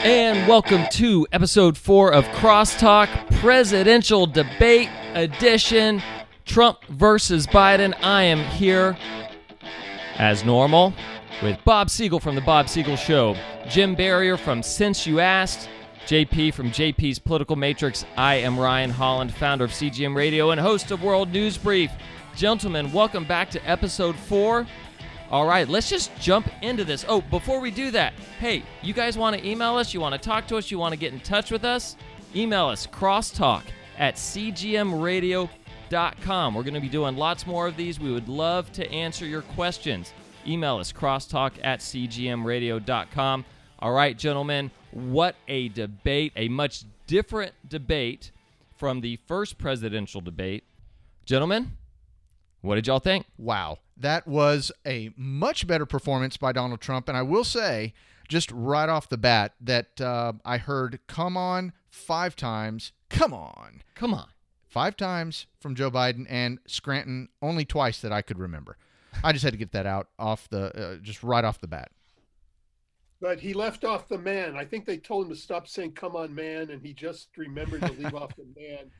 And welcome to episode four of Crosstalk Presidential Debate Edition Trump versus Biden. I am here as normal with Bob Siegel from The Bob Siegel Show, Jim Barrier from Since You Asked, JP from JP's Political Matrix. I am Ryan Holland, founder of CGM Radio and host of World News Brief. Gentlemen, welcome back to episode four. All right, let's just jump into this. Oh, before we do that, hey, you guys want to email us? You want to talk to us? You want to get in touch with us? Email us crosstalk at cgmradio.com. We're going to be doing lots more of these. We would love to answer your questions. Email us crosstalk at cgmradio.com. All right, gentlemen, what a debate, a much different debate from the first presidential debate. Gentlemen, what did y'all think? Wow. That was a much better performance by Donald Trump. And I will say, just right off the bat, that uh, I heard come on five times. Come on. Come on. Five times from Joe Biden and Scranton only twice that I could remember. I just had to get that out off the, uh, just right off the bat. But he left off the man. I think they told him to stop saying "come on, man," and he just remembered to leave off the man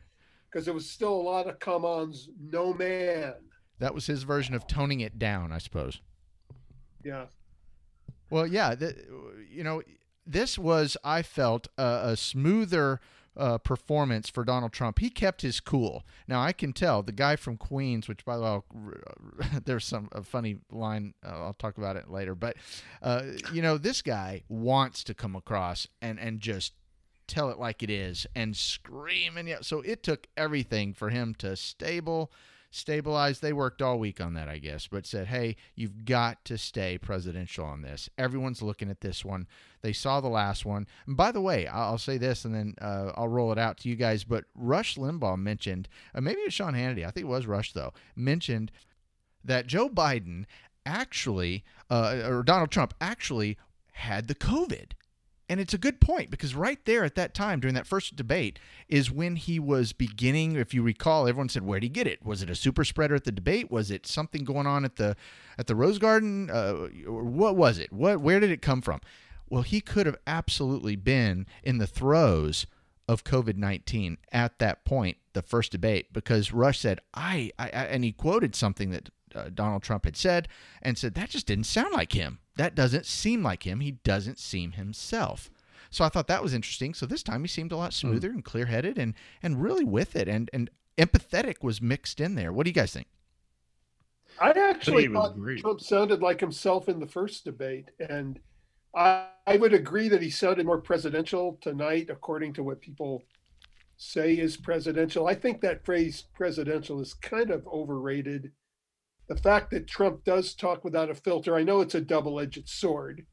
because there was still a lot of come ons. No man. That was his version of toning it down, I suppose. Yeah. Well, yeah, th- you know, this was I felt a, a smoother uh, performance for Donald Trump. He kept his cool. Now I can tell the guy from Queens, which by the way, there's some a funny line. Uh, I'll talk about it later. But uh, you know, this guy wants to come across and and just tell it like it is and scream and yeah. So it took everything for him to stable stabilized. They worked all week on that, I guess, but said, hey, you've got to stay presidential on this. Everyone's looking at this one. They saw the last one. And by the way, I'll say this and then uh, I'll roll it out to you guys. But Rush Limbaugh mentioned, uh, maybe it was Sean Hannity, I think it was Rush, though, mentioned that Joe Biden actually, uh, or Donald Trump actually had the COVID. And it's a good point because right there at that time during that first debate is when he was beginning. If you recall, everyone said, "Where'd he get it? Was it a super spreader at the debate? Was it something going on at the at the Rose Garden? Uh, what was it? What where did it come from?" Well, he could have absolutely been in the throes of COVID nineteen at that point, the first debate, because Rush said, "I,", I, I and he quoted something that uh, Donald Trump had said and said that just didn't sound like him. That doesn't seem like him. He doesn't seem himself. So I thought that was interesting. So this time he seemed a lot smoother mm. and clear headed and and really with it and and empathetic was mixed in there. What do you guys think? I actually I thought Trump sounded like himself in the first debate, and I, I would agree that he sounded more presidential tonight, according to what people say is presidential. I think that phrase presidential is kind of overrated the fact that Trump does talk without a filter, I know it's a double edged sword,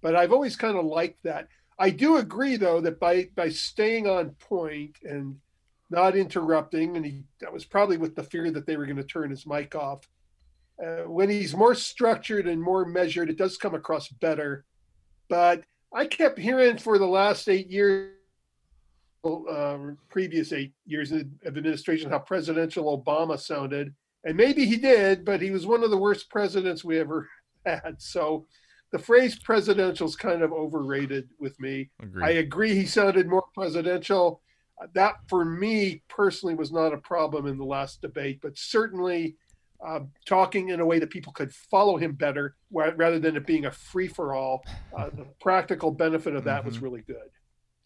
but I've always kind of liked that. I do agree, though, that by by staying on point and not interrupting, and he, that was probably with the fear that they were going to turn his mic off. Uh, when he's more structured and more measured, it does come across better. But I kept hearing for the last eight years, uh, previous eight years of administration, how presidential Obama sounded and maybe he did, but he was one of the worst presidents we ever had. So the phrase presidential is kind of overrated with me. Agreed. I agree he sounded more presidential. That for me personally was not a problem in the last debate, but certainly uh, talking in a way that people could follow him better rather than it being a free for all. Uh, the practical benefit of that mm-hmm. was really good.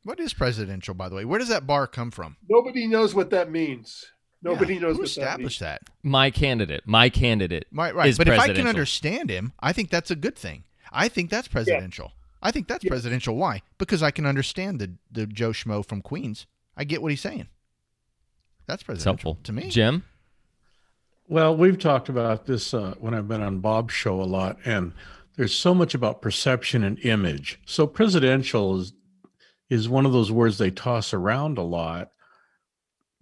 What is presidential, by the way? Where does that bar come from? Nobody knows what that means. Nobody yeah, knows who established that, that, My candidate. My candidate. My, right. but if I can understand him, I think that's a good thing. I think that's presidential. Yeah. I think that's yeah. presidential. Why? Because I can understand the the Joe Schmo from Queens. I get what he's saying. That's presidential to me. Jim. Well, we've talked about this uh, when I've been on Bob's show a lot, and there's so much about perception and image. So presidential is is one of those words they toss around a lot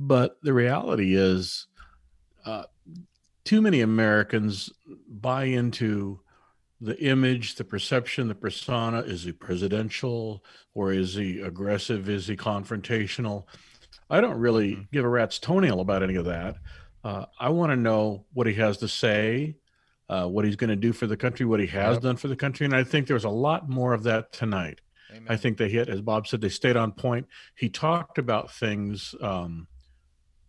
but the reality is, uh, too many Americans buy into the image, the perception, the persona. Is he presidential or is he aggressive? Is he confrontational? I don't really mm-hmm. give a rat's toenail about any of that. Uh, I want to know what he has to say, uh, what he's going to do for the country, what he has yep. done for the country. And I think there's a lot more of that tonight. Amen. I think they hit, as Bob said, they stayed on point. He talked about things, um,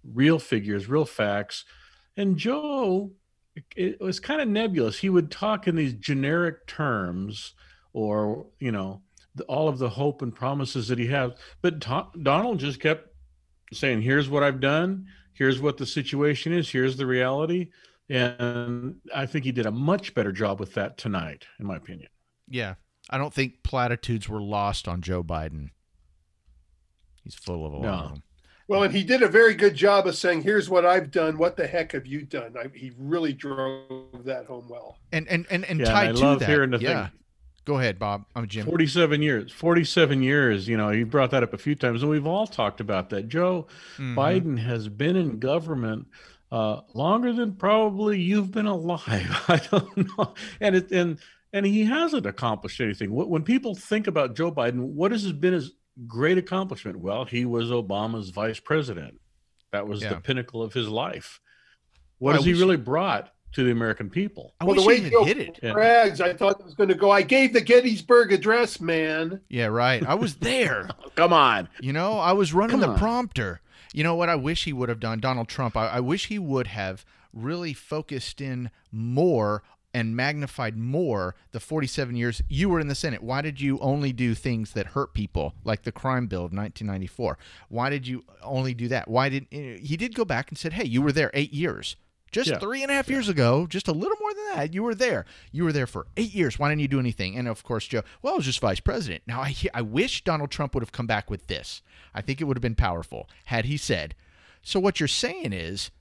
real figures, real facts. And Joe, it, was kind of nebulous. He would talk in these generic terms or, you know, the, all of the hope and promises that he has. But Donald just kept saying, here's what I've done. Here's what the situation is. Here's the reality. And I think he did a much better job with that tonight, in my opinion. Yeah. I don't think platitudes were lost on Joe Biden. He's full of a lot no. of them. Well, and he did a very good job of saying, "Here's what I've done. What the heck have you done?" I, he really drove that home well. And and and, and yeah, tied and I to love that, hearing the yeah. thing. Go ahead, Bob. I'm Jim. 47 years. 47 years. You know, he brought that up a few times, and we've all talked about that. Joe mm-hmm. Biden has been in government uh, longer than probably you've been alive. I don't know, and it and and he hasn't accomplished anything. When people think about Joe Biden, what has been his great accomplishment? Well, he was Obama's vice president. That was yeah. the pinnacle of his life. What well, has he really brought? to the American people. I well, the way he hit it. Brags, yeah. I thought it was going to go. I gave the Gettysburg Address, man. Yeah, right. I was there. Oh, come on. You know, I was running Come the on. prompter. You know what? I wish he would have done, Donald Trump. I, I wish he would have really focused in more and magnified more the 47 years you were in the Senate. Why did you only do things that hurt people, like the crime bill of 1994? Why did you only do that? Why did eh, he did go back and said, "Hey, you were there eight years." Just yeah. three and a half years ago, just a little more than that, you were there. You were there for eight years. Why didn't you do anything? And of course, Joe, well, I was just vice president. Now, I, I wish Donald Trump would have come back with this. I think it would have been powerful had he said, So what you're saying is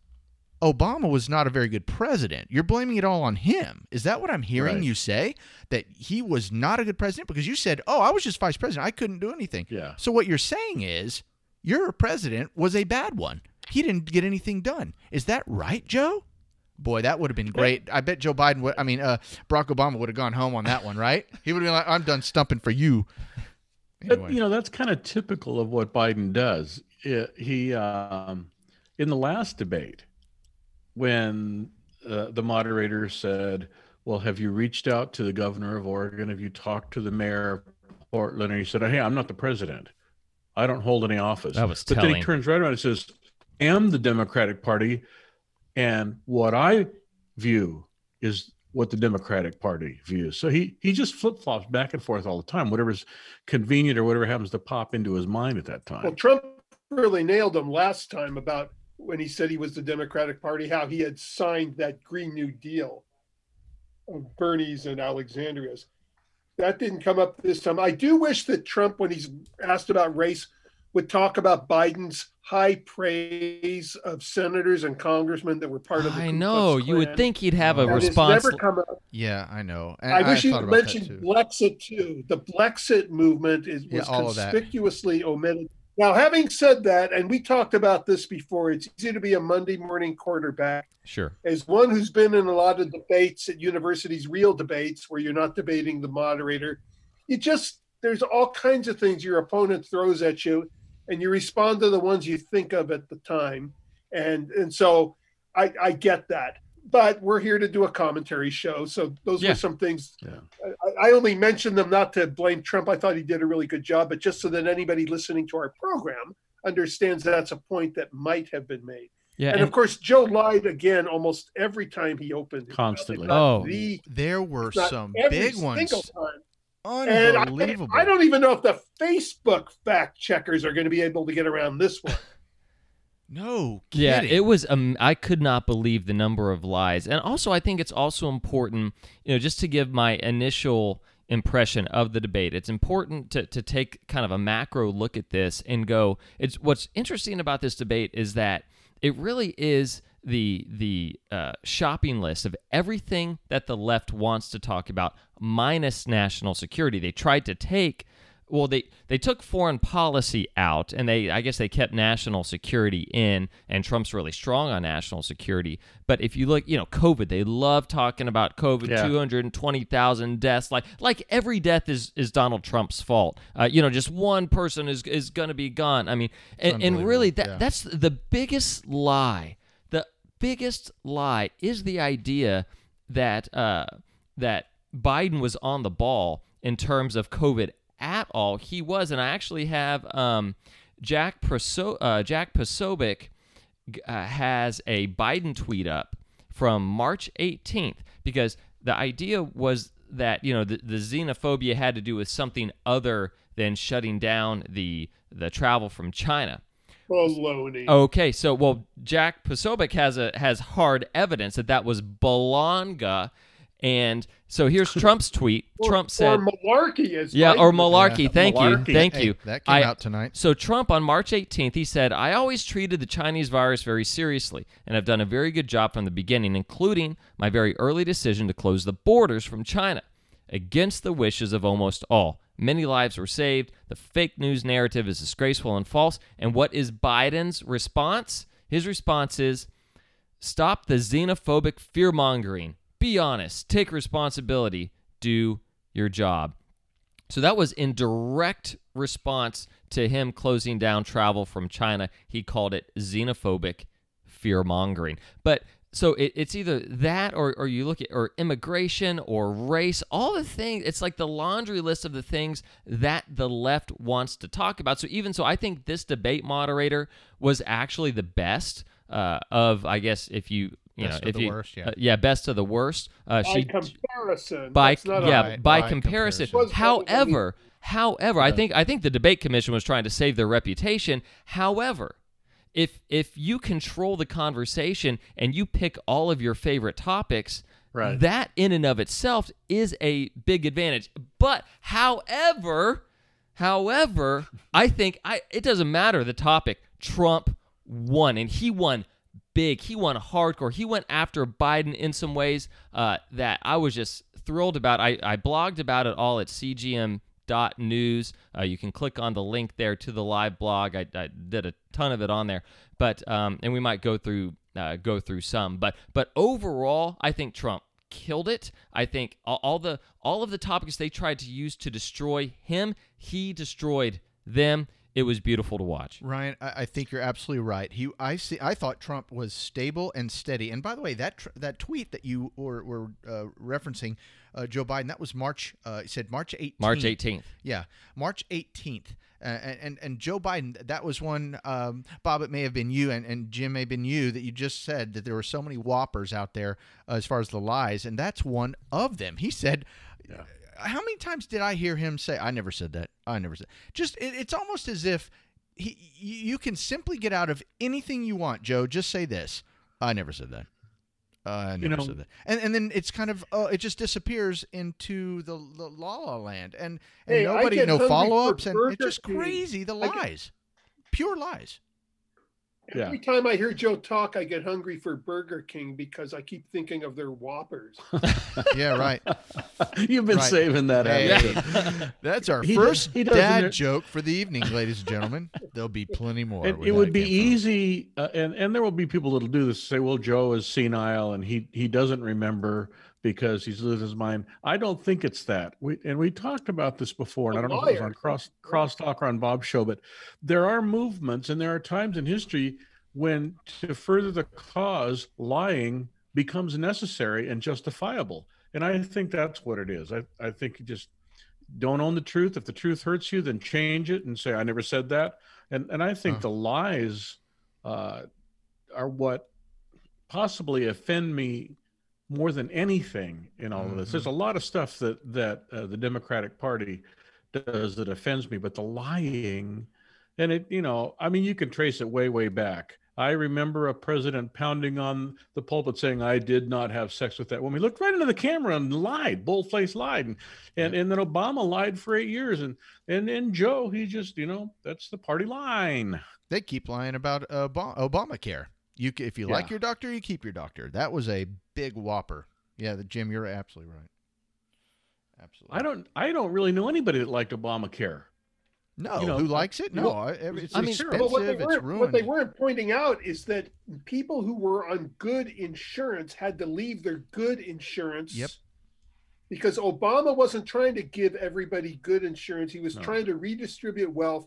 Obama was not a very good president. You're blaming it all on him. Is that what I'm hearing right. you say? That he was not a good president? Because you said, Oh, I was just vice president. I couldn't do anything. Yeah. So what you're saying is your president was a bad one he didn't get anything done. Is that right, Joe? Boy, that would have been great. I bet Joe Biden would. I mean, uh, Barack Obama would have gone home on that one, right? He would have been like, "I'm done stumping for you." Anyway. But, you know, that's kind of typical of what Biden does. He, um, in the last debate, when uh, the moderator said, "Well, have you reached out to the governor of Oregon? Have you talked to the mayor of Portland?" And he said, "Hey, I'm not the president. I don't hold any office." That was but telling. then he turns right around and says, "I am the Democratic Party, and what I view is what the Democratic Party views. So he he just flip flops back and forth all the time, whatever's convenient or whatever happens to pop into his mind at that time. Well, Trump really nailed him last time about when he said he was the Democratic Party, how he had signed that Green New Deal of Bernie's and Alexandria's. That didn't come up this time. I do wish that Trump, when he's asked about race, would talk about Biden's high praise of senators and congressmen that were part of the. I know. You would think he'd have a response. Never come up. Yeah, I know. And I wish you mentioned too. Blexit too. The Blexit movement is was yeah, conspicuously omitted. Now, having said that, and we talked about this before, it's easy to be a Monday morning quarterback. Sure. As one who's been in a lot of debates at universities, real debates where you're not debating the moderator, you just there's all kinds of things your opponent throws at you and you respond to the ones you think of at the time. And and so I, I get that. But we're here to do a commentary show. So those yeah. were some things. Yeah. I, I only mentioned them not to blame Trump. I thought he did a really good job, but just so that anybody listening to our program understands that's a point that might have been made. Yeah, and, and, of course, Joe lied again almost every time he opened. Constantly. Oh, the, there were some big ones. Time. Unbelievable. I, I, don't even know if the Facebook fact checkers are going to be able to get around this one. No kidding. Yeah, it was um I could not believe the number of lies. And also I think it's also important, you know, just to give my initial impression of the debate. It's important to, to take kind of a macro look at this and go, it's what's interesting about this debate is that it really is the the uh, shopping list of everything that the left wants to talk about, minus national security. They tried to take well they they took foreign policy out and they I guess they kept national security in and Trump's really strong on national security. But if you look you know covid they love talking about covid yeah. 220,000 deaths. Like like every death is is Donald Trump's fault. Uh, you know just one person is is going to be gone. I mean and, and really that yeah. that's the biggest lie. The biggest lie is the idea that uh that Biden was on the ball in terms of covid at all. He was, and I actually have um, Jack Proso- uh, Jack Posobiec uh, has a Biden tweet up from March 18th because the idea was that you know the, the xenophobia had to do with something other than shutting down the the travel from China. Baloney. Okay, so well, Jack Posobiec has a has hard evidence that that was Balanga, and so here's Trump's tweet. or, Trump said, or malarkey is "Yeah, right. or malarkey." Yeah, thank malarkey. you, thank Hey, you. That came I- out tonight. So Trump on March 18th, he said, "I always treated the Chinese virus very seriously, and I've done a very good job from the beginning, including my very early decision to close the borders from China, against the wishes of almost all." Many lives were saved. The fake news narrative is disgraceful and false. And what is Biden's response? His response is stop the xenophobic fear mongering. Be honest. Take responsibility. Do your job. So that was in direct response to him closing down travel from China. He called it xenophobic fear mongering. But so it, it's either that or, or you look at or immigration or race, all the things. It's like the laundry list of the things that the left wants to talk about. So even so, I think this debate moderator was actually the best uh, of, I guess, if you you Best know, of if the you worst, yeah. uh, yeah, best of the worst. Uh, by she comparison. by not yeah Right, by, by comparison. comparison. Was However, however, I think I think the debate commission was trying to save their reputation. However, if if you control the conversation and you pick all of your favorite topics, Right. that in and of itself is a big advantage. But however, however, I think I it doesn't matter the topic. Trump won, and he won big. He won hardcore. He went after Biden in some ways uh, that I was just thrilled about. I, I blogged about it all at cgm.news. Uh, you can click on the link there to the live blog. I, I did a ton of it on there, but um, and we might go through uh, go through some. But but overall, I think Trump killed it. I think all the all of the topics they tried to use to destroy him, he destroyed them. It was beautiful to watch. Ryan, I, I think you're absolutely right. He, I see. I thought Trump was stable and steady. And by the way, that tr- that tweet that you were, were uh, referencing, uh, Joe Biden, that was March. Uh, he said March 18th. March 18th. Yeah, March 18th. Uh, and, and and Joe Biden, that was one. Um, Bob, it may have been you, and, and Jim may have been you that you just said that there were so many whoppers out there uh, as far as the lies, and that's one of them. He said. How many times did I hear him say, "I never said that. I never said." Just it, it's almost as if he, you you can simply get out of anything you want, Joe. Just say this: "I never said that." I never know- said that, and and then it's kind of uh, it just disappears into the, the la la land, and, and Hey, nobody no follow ups, and it's just crazy the I get- lies, pure lies. Yeah. Every time I hear Joe talk, I get hungry for Burger King because I keep thinking of their Whoppers. Yeah, right. You've been Right. saving that, haven't? Hey, that's our He first does dad inter- joke for the evening, ladies and gentlemen. There'll be plenty more. And where it would be easy, uh, and and there will be people that'll do this. Say, well, Joe is senile and he he doesn't remember because he's losing his mind. I don't think it's that. We and we talked about this before, and I don't know if it was on cross crosstalk or on Bob's show, but there are movements and there are times in history when to further the cause, lying becomes necessary and justifiable. And I think that's what it is. I, I think you just don't own the truth. If the truth hurts you, then change it and say, I never said that. And and I think Huh. the lies uh, are what possibly offend me more than anything in all of this. There's a lot of stuff that that uh, the Democratic Party does that offends me, but the lying, and it, you know, I mean, you can trace it way, way back. I remember a president pounding on the pulpit saying, "I did not have sex with that woman." He looked right into the camera and lied, bold-faced lied, and and, and then Obama lied for eight years, and and and Joe, he just, you know, that's the party line. They keep lying about uh, Ob- Obamacare. You, if you like your doctor, you keep your doctor. That was a big whopper. Yeah, the Jim, you're absolutely right. Absolutely. I don't, I don't really know anybody that liked Obamacare. No, you know, who likes it? No, well, I- every- it's I mean- expensive. But what they, it's weren't, ruined. what they weren't pointing out is that people who were on good insurance had to leave their good insurance. Yep. Because Obama wasn't trying to give everybody good insurance. He was No. trying to redistribute wealth,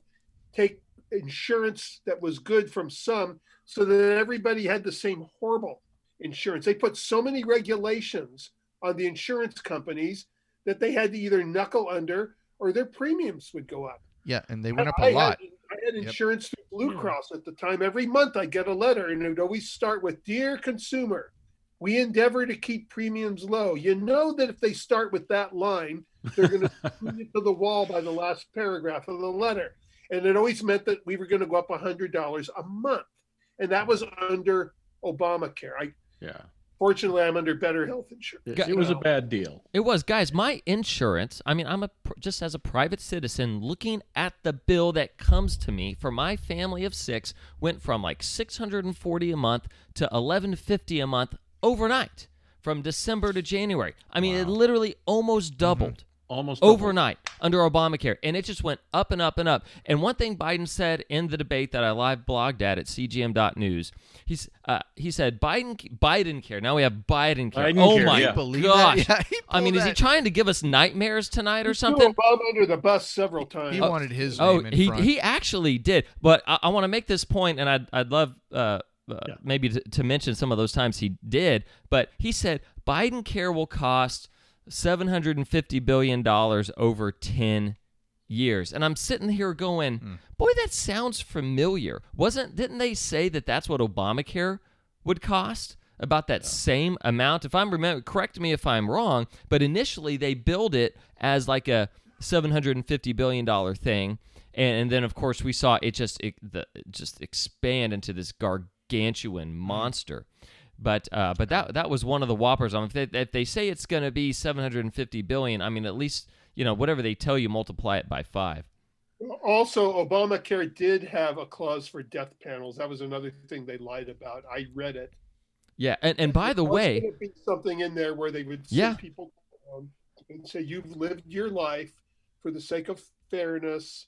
take insurance that was good from some so that everybody had the same horrible insurance. They put so many regulations on the insurance companies that they had to either knuckle under or their premiums would go up. Yeah, and they went up a I lot. Had, I had insurance yep. through Blue Cross at the time. Every month I get a letter, and it would always start with "Dear consumer, we endeavor to keep premiums low." You know that if they start with that line, they're going to to the wall by the last paragraph of the letter, and it always meant that we were going to go up a hundred dollars a month, and that was under Obamacare. I yeah. Fortunately, I'm under better health insurance. It, it was a bad deal. It was, guys. My insurance. I mean, I'm a just as a private citizen looking at the bill that comes to me for my family of six went from like 640 a month to 1150 a month overnight from December to January. I mean, wow. it literally almost doubled. Mm-hmm almost overnight under Obamacare, and it just went up and up and up. And one thing Biden said in the debate that I live blogged at at cgm.news, he's uh, he said Biden Biden care. Now we have Biden care. Biden oh care, my yeah. gosh! Yeah, I mean, that. is he trying to give us nightmares tonight or something? Obama under the bus several times. He oh, wanted his. Oh, he front. he actually did. But I, I want to make this point, and I'd I'd love. Uh, uh, yeah. maybe to, to mention some of those times he did, but he said Biden care will cost $750 billion over 10 years. And I'm sitting here going, mm. boy, that sounds familiar. Wasn't, didn't they say that that's what Obamacare would cost? About that yeah. same amount. If I'm remember, correct me if I'm wrong, but initially they billed it as like a $750 billion thing. And, and then, of course, we saw it just it, the, just expand into this gargantuan hmm. monster. But uh, but that that was one of the whoppers. I mean, if they, if they say it's going to be 750 billion, I mean, at least you know whatever they tell you, multiply it by five. Also, Obamacare did have a clause for death panels. That was another thing they lied about. I read it. Yeah, and, and by the way, something in there where they would yeah. people and say you've lived your life for the sake of fairness,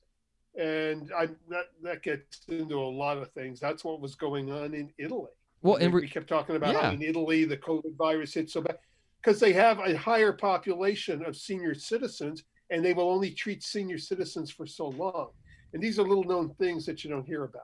and I that that gets into a lot of things. That's what was going on in Italy. Well, and we kept talking about yeah. in Italy the COVID virus hit so bad because they have a higher population of senior citizens, and they will only treat senior citizens for so long. And these are little known things that you don't hear about.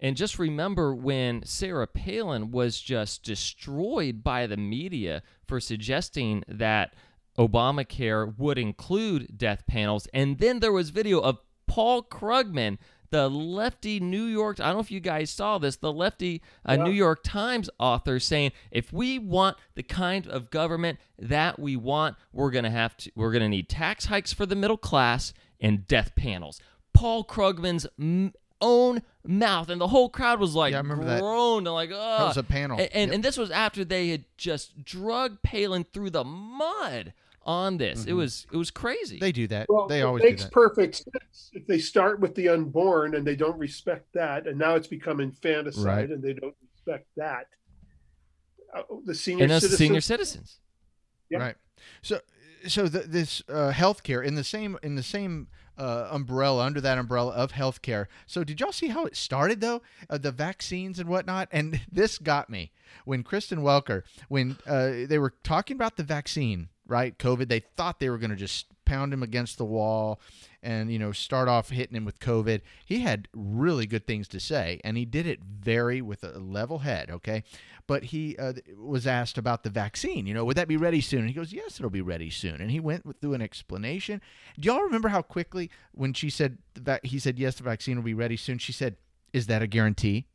And just remember when Sarah Palin was just destroyed by the media for suggesting that Obamacare would include death panels. And then there was video of Paul Krugman the lefty New York, I don't know if you guys saw this, the lefty uh, yeah. New York Times author saying, if we want the kind of government that we want, we're going to have to, we're going to need tax hikes for the middle class and death panels. Paul Krugman's m- own mouth, and the whole crowd was like, yeah, I remember groaned that. and like, Ugh. That was a panel. And, and, yep. and this was after they had just drug Palin through the mud on this. Mm-hmm. It was it was crazy. They do that. Well, they always makes do that. perfect sense if they start with the unborn and they don't respect that, and now it's become infanticide right. and they don't respect that. Uh, the senior and citizens, senior citizens, yeah. right? So so the, this uh, healthcare in the same in the same uh, umbrella under that umbrella of healthcare. So did y'all see how it started though? Uh, the vaccines and whatnot, and this got me when Kristen Welker when uh, they were talking about the vaccine right? COVID. They thought they were going to just pound him against the wall and, you know, start off hitting him with COVID. He had really good things to say, and he did it very with a level head, okay? But he uh, was asked about the vaccine. You know, would that be ready soon? And he goes, yes, it'll be ready soon. And he went through an explanation. Do y'all remember how quickly when she said that he said, yes, the vaccine will be ready soon, she said, is that a guarantee?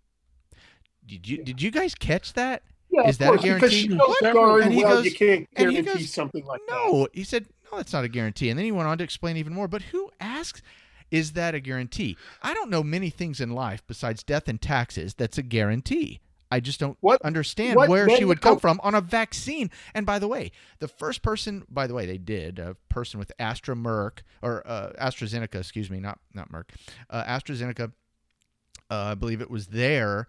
Did you, did you guys catch that? Yeah, is that course, a guarantee? and he well, goes, you can't guarantee goes, something like no. that. No, he said, no, that's not a guarantee. And then he went on to explain even more. But who asks, is that a guarantee? I don't know many things in life besides death and taxes that's a guarantee. I just don't what, understand what where she would come from on a vaccine. And by the way, the first person, by the way, they did a person with Astra Merck or uh, AstraZeneca, excuse me, not not Merck, uh, AstraZeneca. Uh, I believe it was there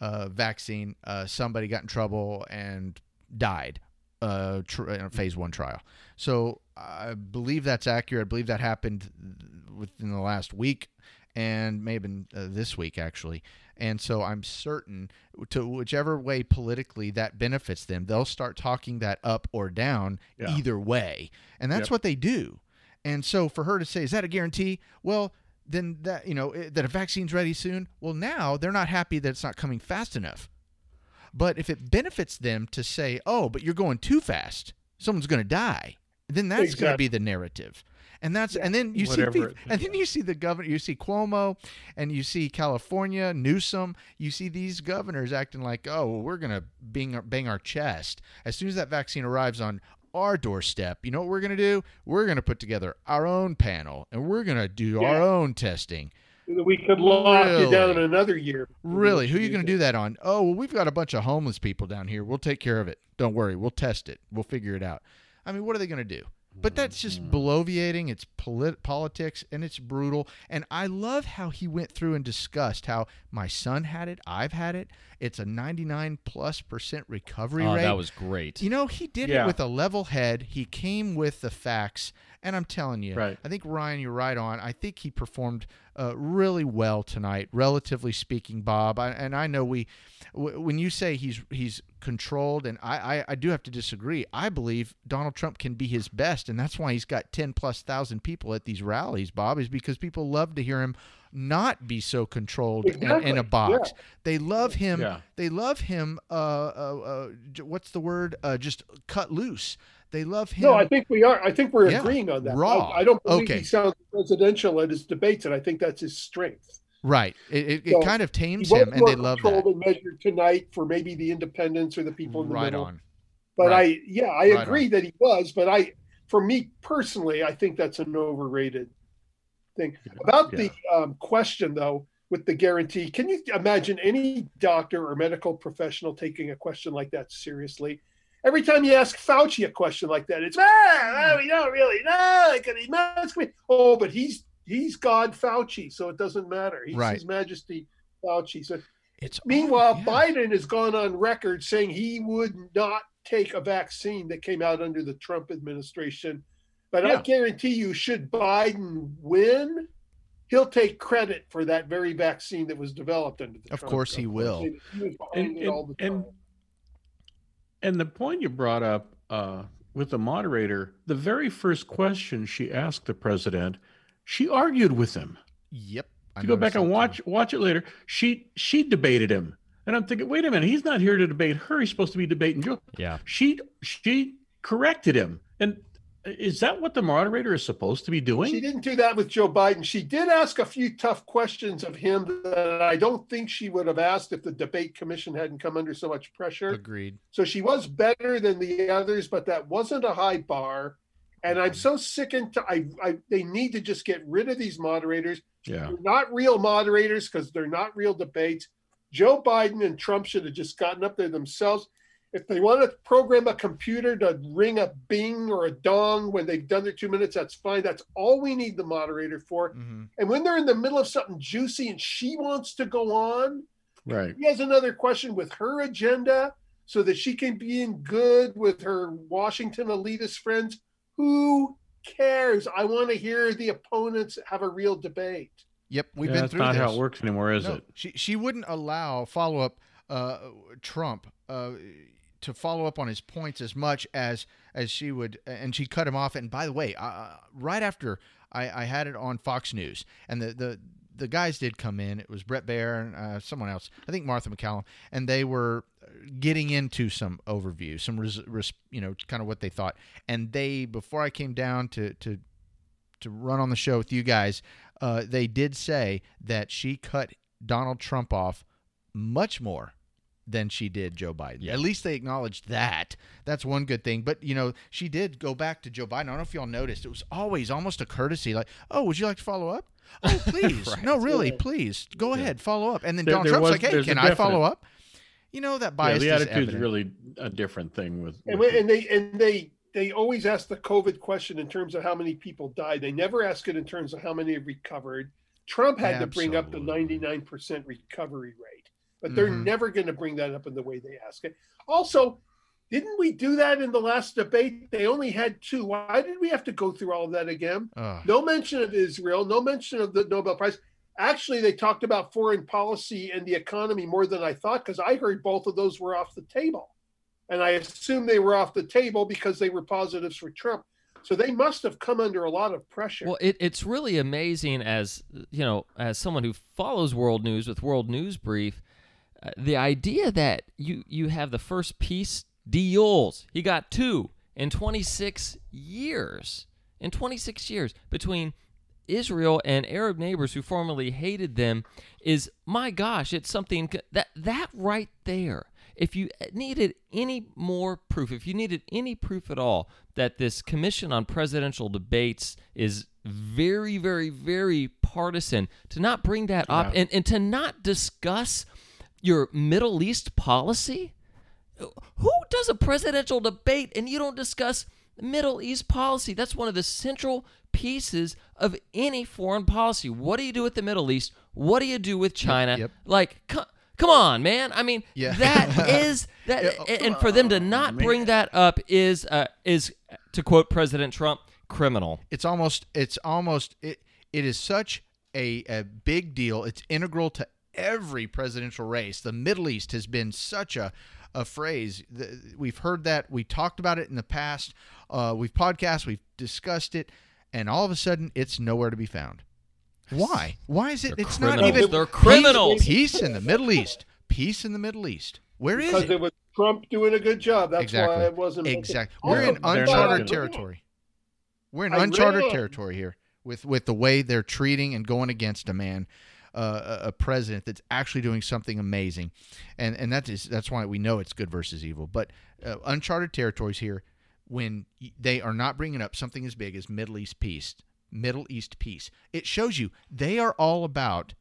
uh, vaccine, uh, somebody got in trouble and died uh, tr- in a phase one trial. So I believe that's accurate. I believe that happened within the last week and may have been uh, this week actually. And so I'm certain to whichever way politically that benefits them, they'll start talking that up or down yeah. either way. And that's yep. what they do. And so for her to say, is that a guarantee? Well, then that you know that a vaccine's ready soon. Well, now they're not happy that it's not coming fast enough. But if it benefits them to say, "Oh, but you're going too fast. Someone's going to die." Then that's exactly. going to be the narrative. And that's and then you Whatever see and then you see the governor you see Cuomo and you see California Newsom you see these governors acting like oh well, we're gonna bang, bang our chest as soon as that vaccine arrives on our doorstep you know what we're gonna do we're gonna put together our own panel and we're gonna do yeah. our own testing we could lock really? you down another year. Really? Who are you going to do that on? Oh, well, we've got a bunch of homeless people down here. We'll take care of it. Don't worry. We'll test it. We'll figure it out. I mean, what are they going to do? But that's just mm-hmm. bloviating. It's polit- politics and it's brutal. And I love how he went through and discussed how my son had it. I've had it. It's a 99 plus percent recovery oh, rate. That was great. You know, he did yeah. it with a level head. He came with the facts. And I'm telling you, right. I think Ryan, you're right on. I think he performed uh, really well tonight, relatively speaking, Bob. I, and I know we, w- when you say he's he's controlled, and I, I, I do have to disagree. I believe Donald Trump can be his best, and that's why he's got ten plus thousand people at these rallies. Bob is because people love to hear him not be so controlled exactly. in, in, a box. Yeah. They love him. Yeah. They love him. Uh, uh, uh, what's the word? Uh, just cut loose. They love him. No, I think we are. I think we're yeah, agreeing on that. Raw. I, I don't believe okay. he sounds presidential at his debates, and I think that's his strength. Right. It, it, so it kind of tames him, and they love that. And measured tonight for maybe the independents or the people in the right middle. on. But right. I, yeah, I right agree on. that he was. But I, for me personally, I think that's an overrated thing. About yeah. the um, question though, with the guarantee, can you imagine any doctor or medical professional taking a question like that seriously? Every time you ask Fauci a question like that, it's ah, we don't really know. Can he? Oh, but he's he's God Fauci, so it doesn't matter. He's right. His Majesty Fauci. So it's meanwhile, yeah. Biden has gone on record saying he would not take a vaccine that came out under the Trump administration. But yeah. I guarantee you, should Biden win, he'll take credit for that very vaccine that was developed under the. Of Trump course, he will. He and, and, and, and the point you brought up uh, with the moderator, the very first question she asked the president, she argued with him. Yep. I go back and watch too. watch it later. She she debated him, and I'm thinking, wait a minute, he's not here to debate her. He's supposed to be debating Joe. Yeah. She she corrected him, and is that what the moderator is supposed to be doing? She didn't do that with Joe Biden. She did ask a few tough questions of him that I don't think she would have asked if the debate commission hadn't come under so much pressure. Agreed. So she was better than the others, but that wasn't a high bar. And I'm so sick and t- I, I they need to just get rid of these moderators. Yeah. They're not real moderators because they're not real debates. Joe Biden and Trump should have just gotten up there themselves if they want to program a computer to ring a bing or a dong when they've done their two minutes, that's fine. That's all we need the moderator for. Mm-hmm. And when they're in the middle of something juicy and she wants to go on, right? He has another question with her agenda so that she can be in good with her Washington elitist friends. Who cares? I want to hear the opponents have a real debate. Yep, we've yeah, been that's through not this. how it works anymore, is no, it? She she wouldn't allow follow up. Uh, Trump. Uh, to follow up on his points as much as as she would, and she cut him off. And by the way, uh, right after I, I, had it on Fox News, and the the the guys did come in. It was Bret Baier and uh, someone else, I think Martha MacCallum, and they were getting into some overview, some res, res, you know, kind of what they thought. And they, before I came down to to to run on the show with you guys, uh, they did say that she cut Donald Trump off much more than she did Joe Biden. Yeah. At least they acknowledged that. That's one good thing. But you know, she did go back to Joe Biden. I don't know if y'all noticed. It was always almost a courtesy, like, "Oh, would you like to follow up? Oh, please. right. No, really, please go yeah. ahead, follow up." And then there, Donald Trump's was, like, "Hey, can I follow up?" You know that bias. Yeah, the attitude is really a different thing with. with and, and they and they they always ask the COVID question in terms of how many people died. They never ask it in terms of how many have recovered. Trump had Absolutely. to bring up the 99% recovery rate but they're mm-hmm. never going to bring that up in the way they ask it. Also, didn't we do that in the last debate? They only had two. Why did we have to go through all of that again? Uh. No mention of Israel, no mention of the Nobel Prize. Actually, they talked about foreign policy and the economy more than I thought because I heard both of those were off the table. And I assume they were off the table because they were positives for Trump. So they must have come under a lot of pressure. Well, it, it's really amazing as you know, as someone who follows world news with World News Brief, uh, the idea that you you have the first peace deals, he got two in 26 years. in 26 years between Israel and Arab neighbors who formerly hated them is my gosh, it's something that that right there. If you needed any more proof, if you needed any proof at all that this commission on presidential debates is very, very, very partisan, to not bring that yeah. up and, and to not discuss your Middle East policy, who does a presidential debate and you don't discuss Middle East policy? That's one of the central pieces of any foreign policy. What do you do with the Middle East? What do you do with China? Yep. Like, come, come on, man. I mean, yeah. that is that, yeah, and for them to not bring that up is uh, is to quote President Trump, criminal. It's almost it's almost it it is such a, a big deal. It's integral to every presidential race. The Middle East has been such a a phrase. We've heard that. We talked about it in the past. Uh, we've podcast. We've discussed it, and all of a sudden, it's nowhere to be found. Why? Why is it? They're it's criminals. not even. They're criminals. Peace, peace in the Middle East. Peace in the Middle East. Where is because it? it was Trump doing a good job. That's exactly. why it wasn't. Exactly. We're in uncharted territory. We're in uncharted territory here with with the way they're treating and going against a man uh, a president that's actually doing something amazing, and and that is that's why we know it's good versus evil. But uh, uncharted territories here when they are not bringing up something as big as Middle East peace. Middle East peace. It shows you they are all about.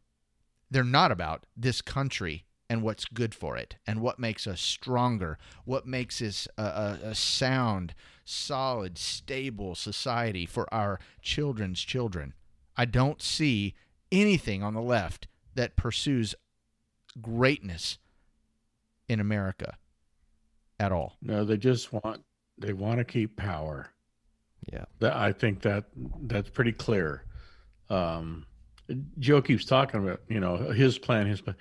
They're not about this country and what's good for it and what makes us stronger, what makes us a, a, a, sound, solid, stable society for our children's children. I don't see anything on the left that pursues greatness in America at all. No, they just want they want to keep power. Yeah, I think that that's pretty clear. Um, Joe keeps talking about you know his plan, his plan.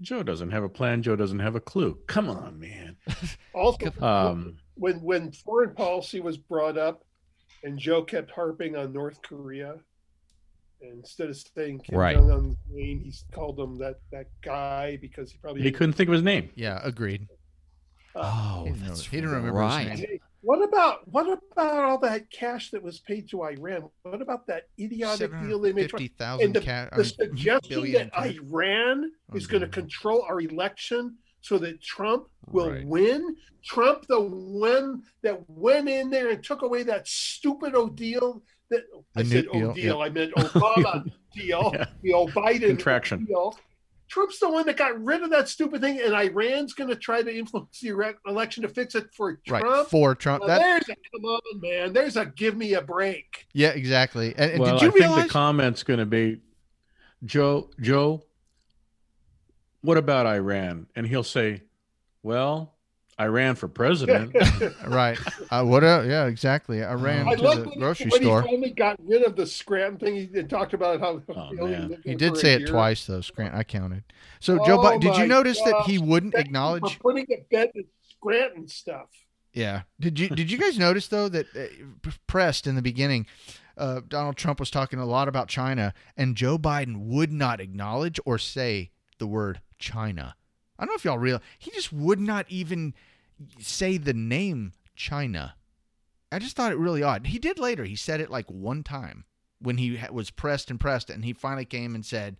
Joe doesn't have a plan. Joe doesn't have a clue. Come on, man. also, um, when when foreign policy was brought up, and Joe kept harping on North Korea, instead of saying Kim right. Jong Un's name, he called him that that guy because he probably he couldn't think of his name. Yeah, agreed. Uh, oh, he didn't, he didn't remember right. his name. what about what about all that cash that was paid to Iran? What about that idiotic deal they made? Fifty thousand. The, ca- the suggestion that Iran is going to control our election so that Trump will right. win. Trump, the one that went in there and took away that stupid deal that I said oh, deal, deal. Yeah. I meant Obama deal, yeah. the old Biden contraction deal. Trump's the one that got rid of that stupid thing, and Iran's going to try to influence the election to fix it for Trump. Right, for Trump. Well, that... There's a come on, man. There's a give me a break. Yeah, exactly. And, and well, did you I realize... think the comment's going to be, Joe, Joe, what about Iran? And he'll say, well, I ran for president. right. Uh, what? Uh, yeah, exactly. I ran I to the grocery when store. He finally got rid of the Scranton thing. He talked about how oh, he did say it twice though. Scranton. I counted. So oh, Joe, Biden, did you notice gosh. that he wouldn't Thank acknowledge putting to bed the Scranton stuff? Yeah. Did you Did you guys notice though that uh, pressed in the beginning? Uh, Donald Trump was talking a lot about China, and Joe Biden would not acknowledge or say the word China. I don't know if y'all real. He just would not even say the name China. I just thought it really odd. He did later. He said it like one time when he was pressed and pressed, and he finally came and said,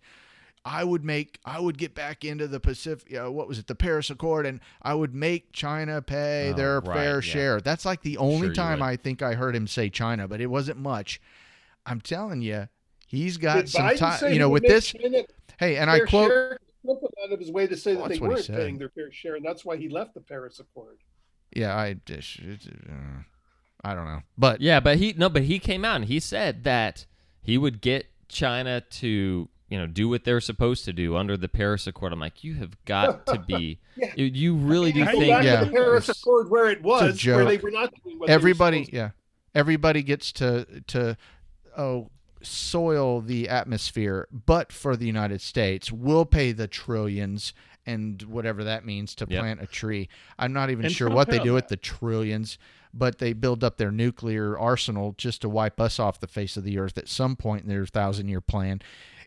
"I would make, I would get back into the Pacific. Uh, what was it, the Paris Accord, and I would make China pay oh, their right, fair yeah. share." That's like the only sure time I think I heard him say China, but it wasn't much. I'm telling you, he's got Did some time. You know, with this. China hey, and I quote. Share? Trump went out of his way to say that they weren't paying their fair share, and that's why he left the Paris Accord. Yeah, I just, uh, I don't know, but yeah, but he no, but he came out and he said that he would get China to you know do what they're supposed to do under the Paris Accord. I'm like, you have got to be. yeah. you, you, really do think yeah, the Paris Accord where it was, where they were not doing what everybody, yeah, everybody gets to to oh soil the atmosphere, but for the United States, we'll pay the trillions and whatever that means to yep. plant a tree. I'm not even and sure what they do with the trillions, but they build up their nuclear arsenal just to wipe us off the face of the earth at some point in their thousand year plan.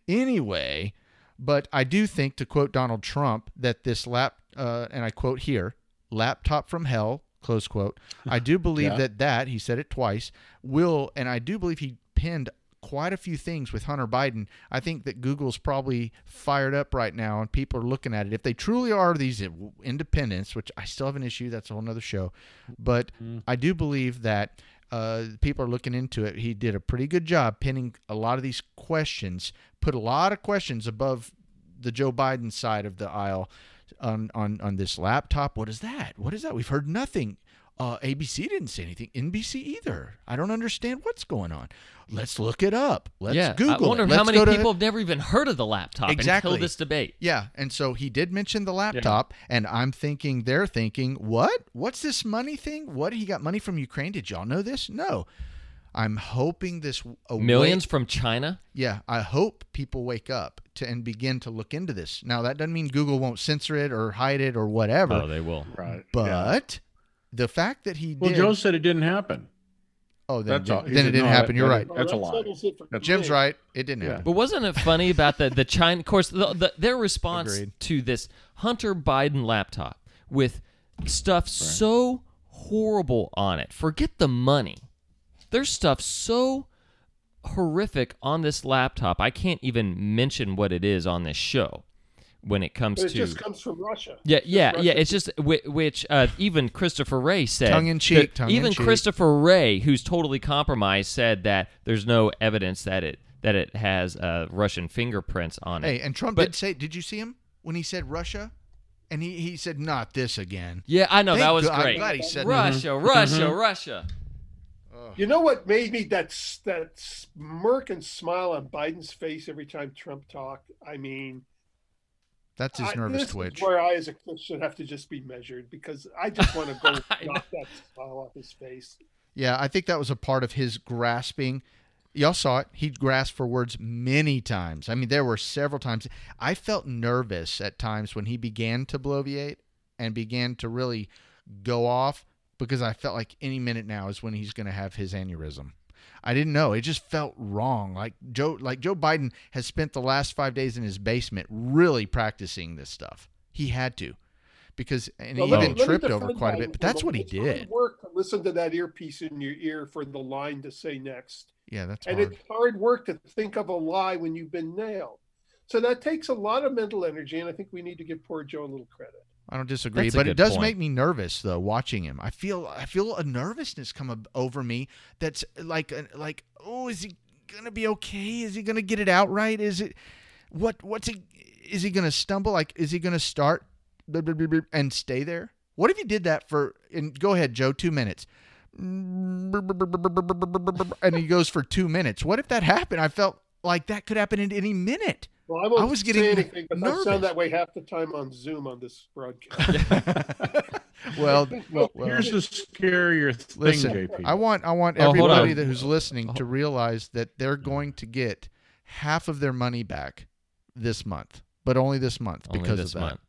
Anyway, but I do think, to quote Donald Trump, that this lap, uh, and I quote here, laptop from hell close quote. I do believe yeah. that that he said it twice will, and I do believe he pinned quite a few things with Hunter Biden. I think that Google's probably fired up right now, and people are looking at it. If they truly are these independents, which I still have an issue, that's a whole other show, but mm. I do believe that. Uh, people are looking into it. He did a pretty good job pinning a lot of these questions, put a lot of questions above the Joe Biden side of the aisle on, on, on this laptop. What is that? What is that? We've heard nothing. Uh, ABC didn't say anything. NBC either. I don't understand what's going on. Let's look it up. Let's yeah, Google. I wonder it. how many people to... have never even heard of the laptop exactly. until this debate. Yeah, and so he did mention the laptop, yeah. and I'm thinking they're thinking, what? What's this money thing? What he got money from Ukraine? Did y'all know this? No. I'm hoping this millions from China. Yeah, I hope people wake up to and begin to look into this. Now that doesn't mean Google won't censor it or hide it or whatever. Oh, they will. Right. But yeah the fact that he well, did, Joe said it didn't happen. Oh, then, That's all. then it didn't happen. You're right. That's a lie. Jim's right. It didn't happen. But wasn't it funny about the the China? Of course, the, the, their response Agreed. to this Hunter Biden laptop with stuff so horrible on it. Forget the money. There's stuff so horrific on this laptop. I can't even mention what it is on this show when it comes it to. It just comes from Russia. Yeah, yeah, Russia. yeah. It's just which uh, even Christopher Wray said. Tongue in cheek. Tongue even in cheek. Christopher Wray, who's totally compromised, said that there's no evidence that it that it has uh, Russian fingerprints on it. Hey, and Trump but, did say. Did you see him when he said Russia? And he, he said, "Not this again." Yeah, I know Thank that was God, great. I'm glad he said Russia, mm-hmm. Russia, mm-hmm. Russia. You know what made me that that smirk and smile on Biden's face every time Trump talked? I mean, that's his nervous this twitch. Where I, as a Christian, have to just be measured because I just want to go knock that smile off his face. Yeah, I think that was a part of his grasping. Y'all saw it. He grasped for words many times. I mean, there were several times. I felt nervous at times when he began to bloviate and began to really go off because I felt like any minute now is when he's going to have his aneurysm. I didn't know. It just felt wrong. Like Joe like Joe Biden has spent the last 5 days in his basement really practicing this stuff. He had to. Because and well, he even tripped over quite a bit, but that's what he did. Work to listen to that earpiece in your ear for the line to say next. Yeah, that's and hard. it's hard work to think of a lie when you've been nailed. So that takes a lot of mental energy, and I think we need to give poor Joe a little credit. I don't disagree, that's but it does point. make me nervous though watching him. I feel I feel a nervousness come over me that's uh, like like oh is he gonna be okay? Is he gonna get it out right? Is it what what's he is he gonna stumble? Like is he gonna start and stay there? What if he did that for and go ahead, Joe, two minutes. And he goes for two minutes. What if that happened? I felt like that could happen in any minute. Well, I, won't I was getting say anything, but nervous. I sound that way half the time on Zoom on this broadcast. well, well, here's the scarier thing, listen, JP. I want I want oh, everybody that who's listening oh. to realize that they're going to get half of their money back this month, but only this month only because this of that. Month.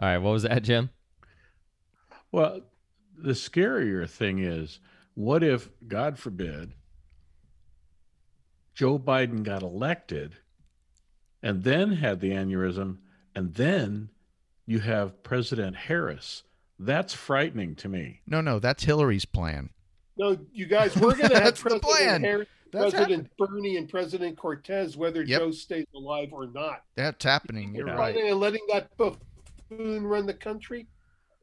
All right, what was that, Jim? Well, the scarier thing is, what if, God forbid, Joe Biden got elected? And then had the aneurysm, and then you have President Harris. That's frightening to me. No, no, that's Hillary's plan. No, you guys, we're going to have President Harris, that's President happening. Bernie, and President Cortez, whether yep. Joe stays alive or not. That's happening. You're right. And letting that buffoon run the country,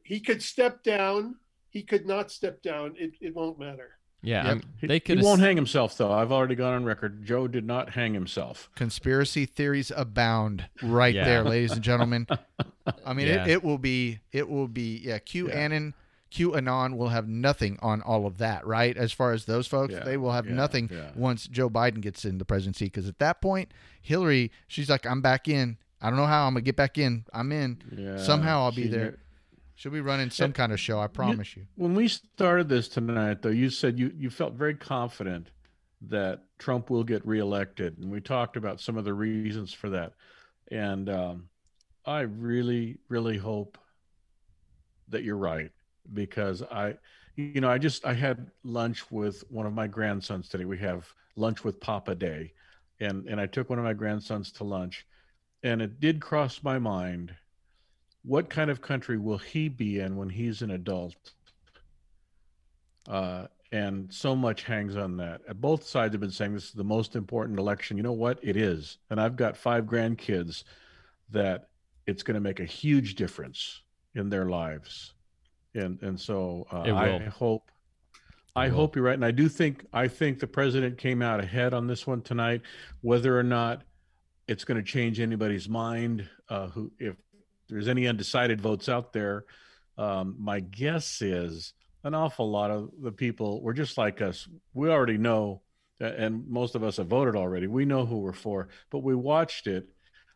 he could step down. He could not step down. It, it won't matter. Yeah, yep. they could. He won't hang himself, though. I've already gone on record. Joe did not hang himself. Conspiracy theories abound, right yeah. there, ladies and gentlemen. I mean, yeah. it, it will be, it will be, yeah. Q yeah. Anon, Q Anon will have nothing on all of that, right? As far as those folks, they will have nothing once Joe Biden gets in the presidency, because at that point, Hillary, she's like, I'm back in. I don't know how I'm gonna get back in. I'm in. Somehow I'll be there. Should we run in some kind of show? I promise you, you. When we started this tonight, though, you said you, you felt very confident that Trump will get reelected, and we talked about some of the reasons for that. And um, I really, really hope that you're right because I, you know, I just I had lunch with one of my grandsons today. We have lunch with Papa Day, and and I took one of my grandsons to lunch, and it did cross my mind what kind of country will he be in when he's an adult? Uh, and so much hangs on that. Both sides have been saying this is the most important election. You know what? It is. And I've got five grandkids that it's going to make a huge difference in their lives. And and so uh, I hope I hope you're right. And I do think I think the president came out ahead on this one tonight. Whether or not it's going to change anybody's mind, uh, who if there's any undecided votes out there, um, my guess is an awful lot of the people were just like us. We already know, and most of us have voted already. We know who we're for, but we watched it.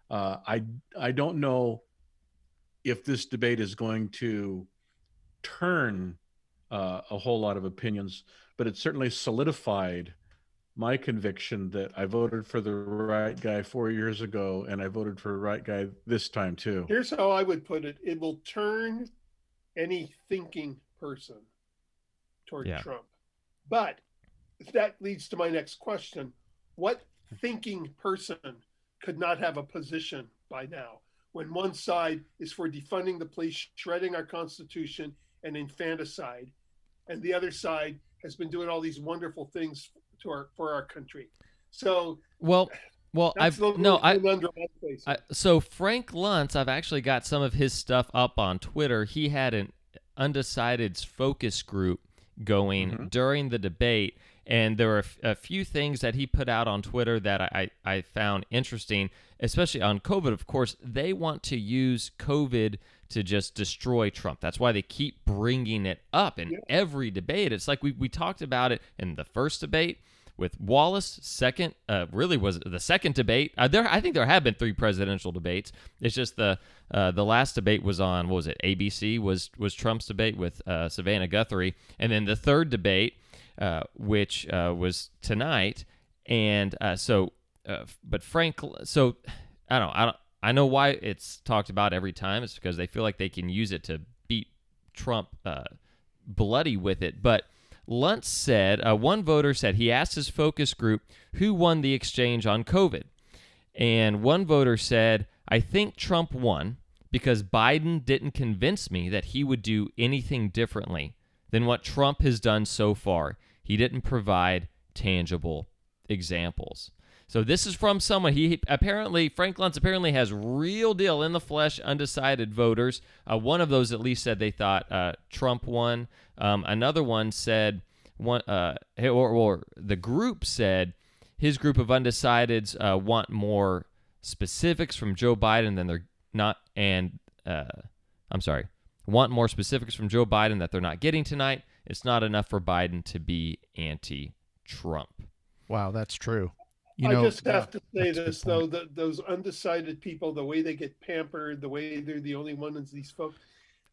Uh, I I don't know if this debate is going to turn uh, a whole lot of opinions, but it certainly solidified my conviction that I voted for the right guy four years ago, and I voted for the right guy this time too. Here's how I would put it: it will turn any thinking person toward yeah. Trump. But that leads to my next question. What thinking person could not have a position by now when one side is for defunding the police, shredding our Constitution, and infanticide, and the other side has been doing all these wonderful things to our for our country? So, well, well, I've no, I, I, so Frank Luntz, I've actually got some of his stuff up on Twitter. He had an undecided focus group going mm-hmm. during the debate. And there were a few things that he put out on Twitter that I, I found interesting, especially on COVID. Of course, they want to use COVID to just destroy Trump. That's why they keep bringing it up in every debate. It's like we, we talked about it in the first debate with Wallace. Second, uh, really was the second debate. Uh, there, I think there have been three presidential debates. It's just the uh, the last debate was on what was it? ABC was was Trump's debate with uh, Savannah Guthrie, and then the third debate, uh, which uh, was tonight. And so, but Frank, so I don't, I don't, I know why it's talked about every time. It's because they feel like they can use it to beat Trump bloody with it, but Luntz said, uh, one voter said he asked his focus group who won the exchange on COVID. And one voter said, I think Trump won because Biden didn't convince me that he would do anything differently than what Trump has done so far. He didn't provide tangible examples. So this is from someone he apparently Frank Luntz apparently has real deal in the flesh undecided voters. Uh, one of those at least said they thought uh, Trump won. Um, another one said one uh, or, or, the group said his group of undecideds uh, want more specifics from Joe Biden than they're not and uh, I'm sorry want more specifics from Joe Biden that they're not getting tonight. It's not enough for Biden to be anti-Trump. Wow, that's true. You know, I just have to say this though: that those undecided people, the way they get pampered, the way they're the only ones these folks.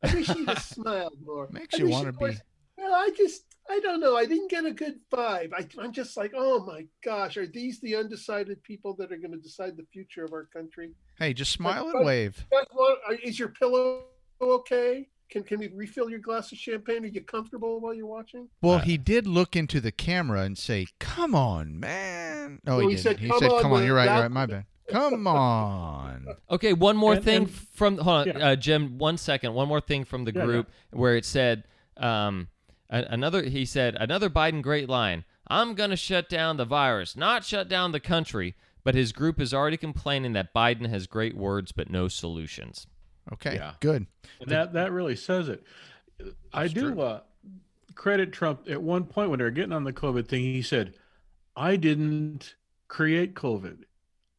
I wish he'd have smiled more. Makes you want to be. Well, I just, I don't know. I didn't get a good vibe. I, I'm just like, oh my gosh, are these the undecided people that are going to decide the future of our country? Hey, just smile but, and wave. But, uh, is your pillow okay? Can can we refill your glass of champagne? Are you comfortable while you're watching? Well, uh, he did look into the camera and say, "Come on, man." No, well, he, he, said, he said, "Come on, you're right, you're right, my bad." Come on. Okay, one more and, thing and, from hold on, yeah. uh, Jim. One second. One more thing from the yeah, group yeah. where it said um, another. He said another Biden great line. I'm gonna shut down the virus, not shut down the country. But his group is already complaining that Biden has great words but no solutions. Okay. Yeah. Good. And that that really says it. That's I do uh, credit Trump at one point when they were getting on the COVID thing. He said, "I didn't create COVID."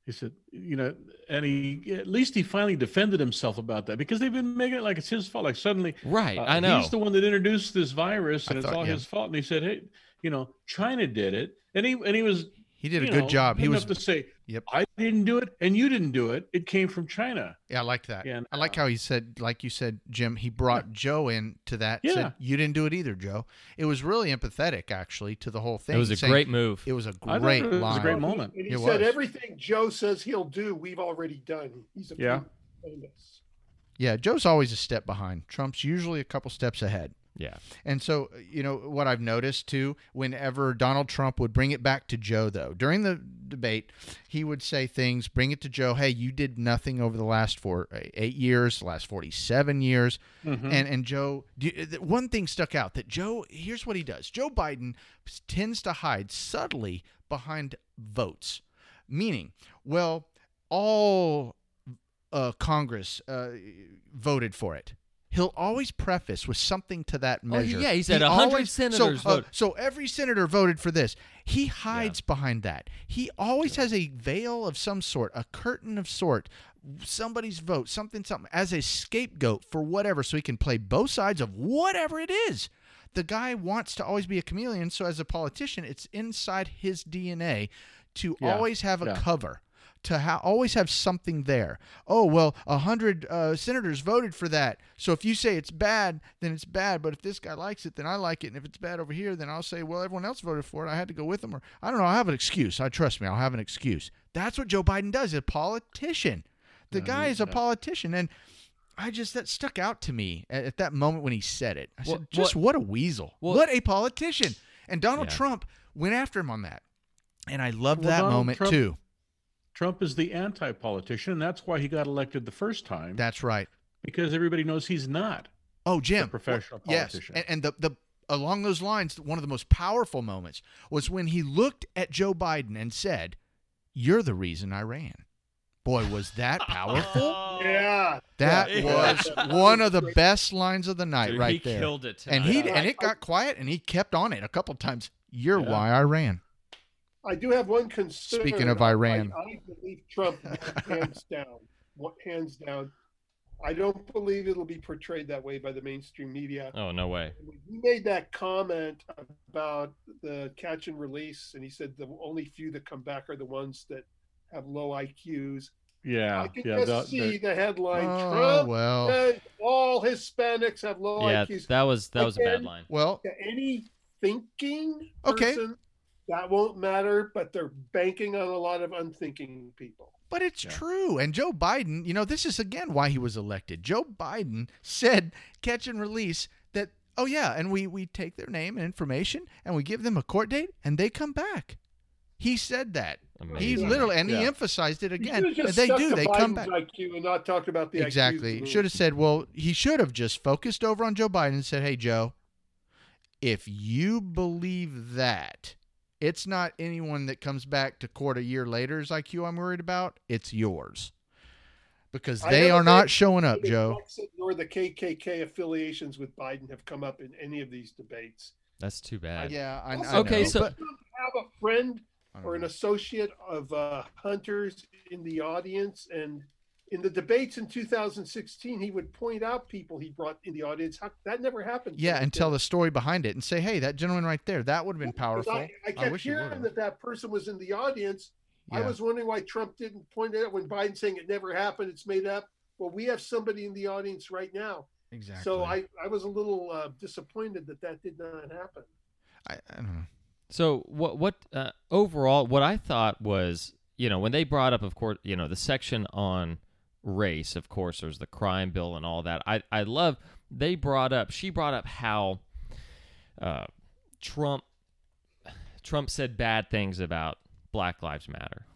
He said, you know, and he at least he finally defended himself about that because they've been making it like it's his fault. Like suddenly, right? Uh, I know he's the one that introduced this virus, and I it's thought, all yeah. his fault. And he said, "Hey, you know, China did it," and he and he was he did a good know, job. He was to say, "Yep, I didn't do it, and you didn't do it. It came from China." Yeah, I like that. And, I like uh, how he said, like you said, Jim. He brought yeah. Joe in to that. Yeah, said, you didn't do it either, Joe. It was really empathetic, actually, to the whole thing. It was a saying, great move. It was a great it was line. a great moment. And he, said was. everything Joe says he'll do, we've already done. He's a yeah. famous. Yeah, Joe's always a step behind. Trump's usually a couple steps ahead. Yeah. And so, you know, what I've noticed too, whenever Donald Trump would bring it back to Joe, though, during the debate, he would say things, bring it to Joe. Hey, you did nothing over the last four, eight years, last forty-seven years, mm-hmm. and and Joe. one thing stuck out that Joe. Here's what he does. Joe Biden tends to hide subtly behind votes, meaning, well, all uh, Congress uh, voted for it he'll always preface with something to that oh, measure. Oh, yeah, he said a hundred senators so, uh, so every senator voted for this. He hides yeah. behind that. He always has a veil of some sort, a curtain of sort, somebody's vote, something, something, as a scapegoat for whatever, so he can play both sides of whatever it is. The guy wants to always be a chameleon, so as a politician, it's inside his DNA to yeah. always have a yeah. cover to ha- always have something there. Oh well, a hundred uh, senators voted for that. So if you say it's bad, then it's bad. But if this guy likes it, then I like it. And if it's bad over here, then I'll say, well, everyone else voted for it. I had to go with them, or I don't know. I have an excuse. I trust me. I'll have an excuse. That's what Joe Biden does. A politician. The yeah, guy is a politician, and I just that stuck out to me at, at that moment when he said it. I said, just what, what a weasel. what a politician. And Donald yeah. Trump went after him on that. And I loved well, that Donald moment Trump, too. Trump is the anti politician, and that's why he got elected the first time. That's right. Because everybody knows he's not. Oh, Jim. professional well, politician. Yes. And, and the, the along those lines, one of the most powerful moments was when he looked at Joe Biden and said, You're the reason I ran. Boy, was that powerful. yeah. That yeah. was one of the best lines of the night Dude, right he there. killed it. Tonight. And he and it got quiet and he kept on it a couple times. You're yeah. why I ran. I do have one concern. Speaking of Iran, I, I believe Trump hands down, hands down. I don't believe it'll be portrayed that way by the mainstream media. Oh no way! He made that comment about the catch and release, and he said the only few that come back are the ones that have low IQs. Yeah, I can yeah, just see the headline: oh, Trump well. all Hispanics have low yeah, IQs. that was that was Again, a bad line. Well, any thinking okay. person that won't matter, but they're banking on a lot of unthinking people. But it's yeah. true. And Joe Biden, you know, this is again why he was elected. Joe Biden said, catch and release, that, oh, yeah, and we, we take their name and information and we give them a court date and they come back. He said that. Amazing. He literally, and yeah. he emphasized it again. They do. They come back. IQ and not talked about the exactly. Should have said. Well, he should have just focused over on Joe Biden and said, "Hey, Joe, if you believe that, it's not anyone that comes back to court a year later's IQ I'm worried about. It's yours. Because they are not showing up, Joe. Nor the KKK affiliations with Biden have come up in any of these debates. That's too bad. Yeah, I, I okay. Know. So but have a friend or an associate of uh, hunters in the audience, and in the debates in 2016, he would point out people he brought in the audience. How, that never happened. Yeah, and tell the story behind it and say, hey, that gentleman right there, that would have been powerful. I, I kept I hearing that that person was in the audience. Yeah. I was wondering why Trump didn't point it out when Biden saying it never happened, it's made up. Well, we have somebody in the audience right now. Exactly. So I, I was a little uh, disappointed that that did not happen. I, I don't know. So what what uh, overall what I thought was you know when they brought up of course you know the section on race. Of course, there's the crime bill and all that. I, I love, they brought up, she brought up how uh, Trump Trump said bad things about Black Lives Matter.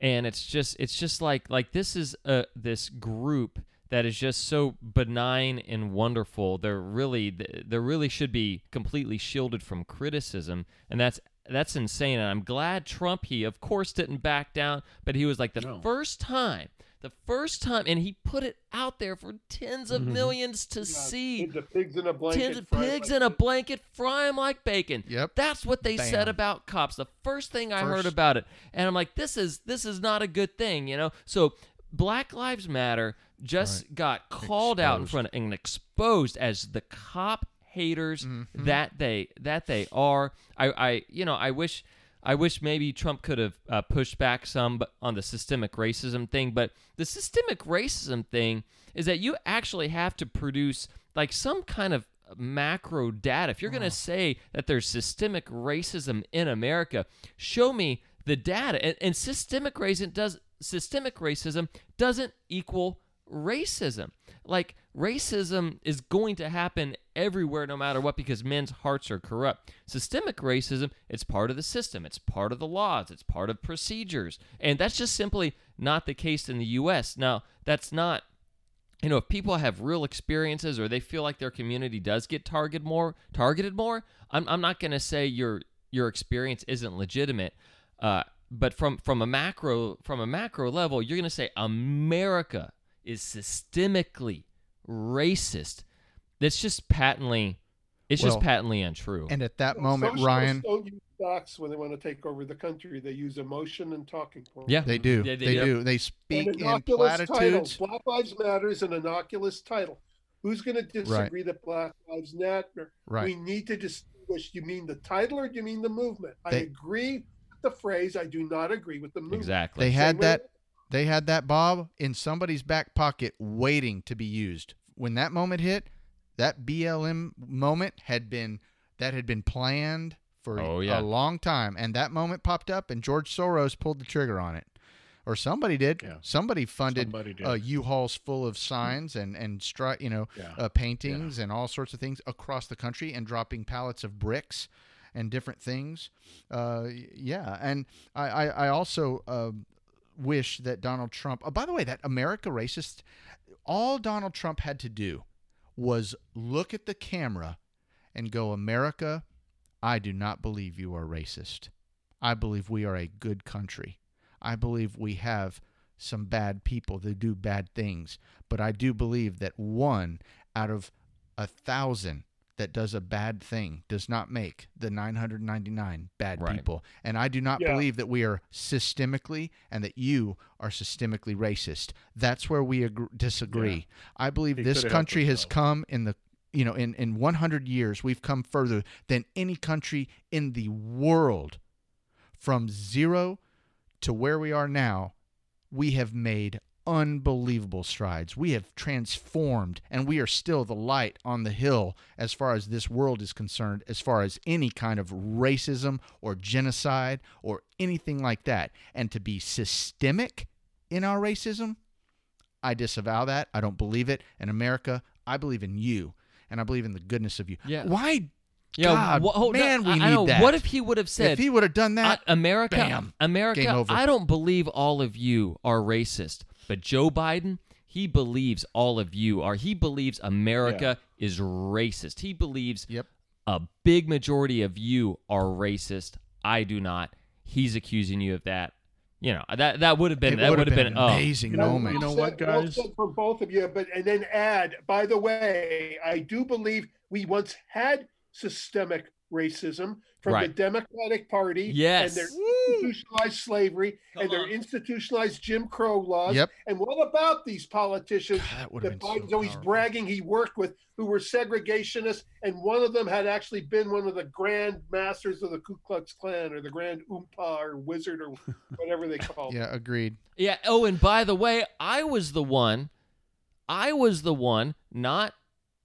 And it's just it's just like like this is a this group that is just so benign and wonderful. They're really they really should be completely shielded from criticism, and that's that's insane. And I'm glad Trump he of course didn't back down, but he was like the no. first time the first time, and he put it out there for tens of mm-hmm. millions to yeah, see. The pigs in a blanket. Tens of pigs like in a blanket, fry them like bacon. Yep. That's what they Bam. said about cops. The first thing I first. heard about it, and I'm like, this is this is not a good thing, you know. So Black Lives Matter just right. got called exposed. out in front of, and exposed as the cop haters mm-hmm. that they that they are. I I you know I wish I wish maybe Trump could have uh, pushed back some on the systemic racism thing, but the systemic racism thing is that you actually have to produce like some kind of macro data. If you're going to say that there's systemic racism in America, show me the data. And, and systemic racism does systemic racism doesn't equal racism. Like racism is going to happen everywhere no matter what because men's hearts are corrupt. Systemic racism, it's part of the system, it's part of the laws, it's part of procedures. And that's just simply not the case in the US. Now, that's not you know, if people have real experiences or they feel like their community does get targeted more, targeted more, I'm, I'm not going to say your your experience isn't legitimate. Uh, but from from a macro from a macro level, you're going to say America is systemically racist. That's just patently, it's well, just patently untrue. And at that well, moment, Ryan, don't use facts when they want to take over the country. They use emotion and talking points. Yeah, they do. Yeah, they, they do. They speak in platitudes. Title. Black Lives Matter is an innocuous title. Who's going to disagree right. that Black Lives Matter? Right. We need to distinguish. You mean the title or do you mean the movement? They, I agree with the phrase. I do not agree with the movement. Exactly. They had Same that. Way, they had that Bob in somebody's back pocket waiting to be used. When that moment hit, that BLM moment had been that had been planned for oh, yeah. a long time and that moment popped up and George Soros pulled the trigger on it. Or somebody did. Yeah. Somebody funded somebody uh, U-Hauls full of signs and and stri- you know yeah. uh, paintings and all sorts of things across the country and dropping pallets of bricks and different things. Uh, yeah, and I I, I also uh, wish that Donald Trump. Oh, by the way, that America racist. All Donald Trump had to do was look at the camera and go, America, I do not believe you are racist. I believe we are a good country. I believe we have some bad people that do bad things, but I do believe that one out of a thousand that does a bad thing does not make the 999 bad right. people. And I do not yeah. believe that we are systemically and that you are systemically racist. That's where we agree, disagree. Yeah. I believe he this country has come in the you know in in 100 years we've come further than any country in the world from zero to where we are now we have made unbelievable strides. We have transformed, and we are still the light on the hill as far as this world is concerned, as far as any kind of racism or genocide or anything like that. And to be systemic in our racism, I disavow that. I don't believe it. In America, I believe in you, and I believe in the goodness of you. Yeah. Why yeah, God, wh- man, no, we I, need I that. What if he would have said, if he would have done that, America, bam, America, I don't believe all of you are racist, but Joe Biden, he believes all of you are. He believes America yeah. is racist. He believes yep. a big majority of you are racist. I do not. He's accusing you of that. You know that that would have been it that would have been, been, an amazing oh. moment. You know, what, guys? for both of you, but and then add. By the way, I do believe we once had systemic racism from right. the Democratic Party yes. and their institutionalized slavery Come and on. their institutionalized Jim Crow laws. Yep. And what about these politicians God, that, that Biden's so always bragging he worked with who were segregationists? And one of them had actually been one of the grand masters of the Ku Klux Klan or the Grand Oompa or Wizard or whatever they call Yeah, agreed. Yeah. Oh, and by the way, I was the one, I was the one, not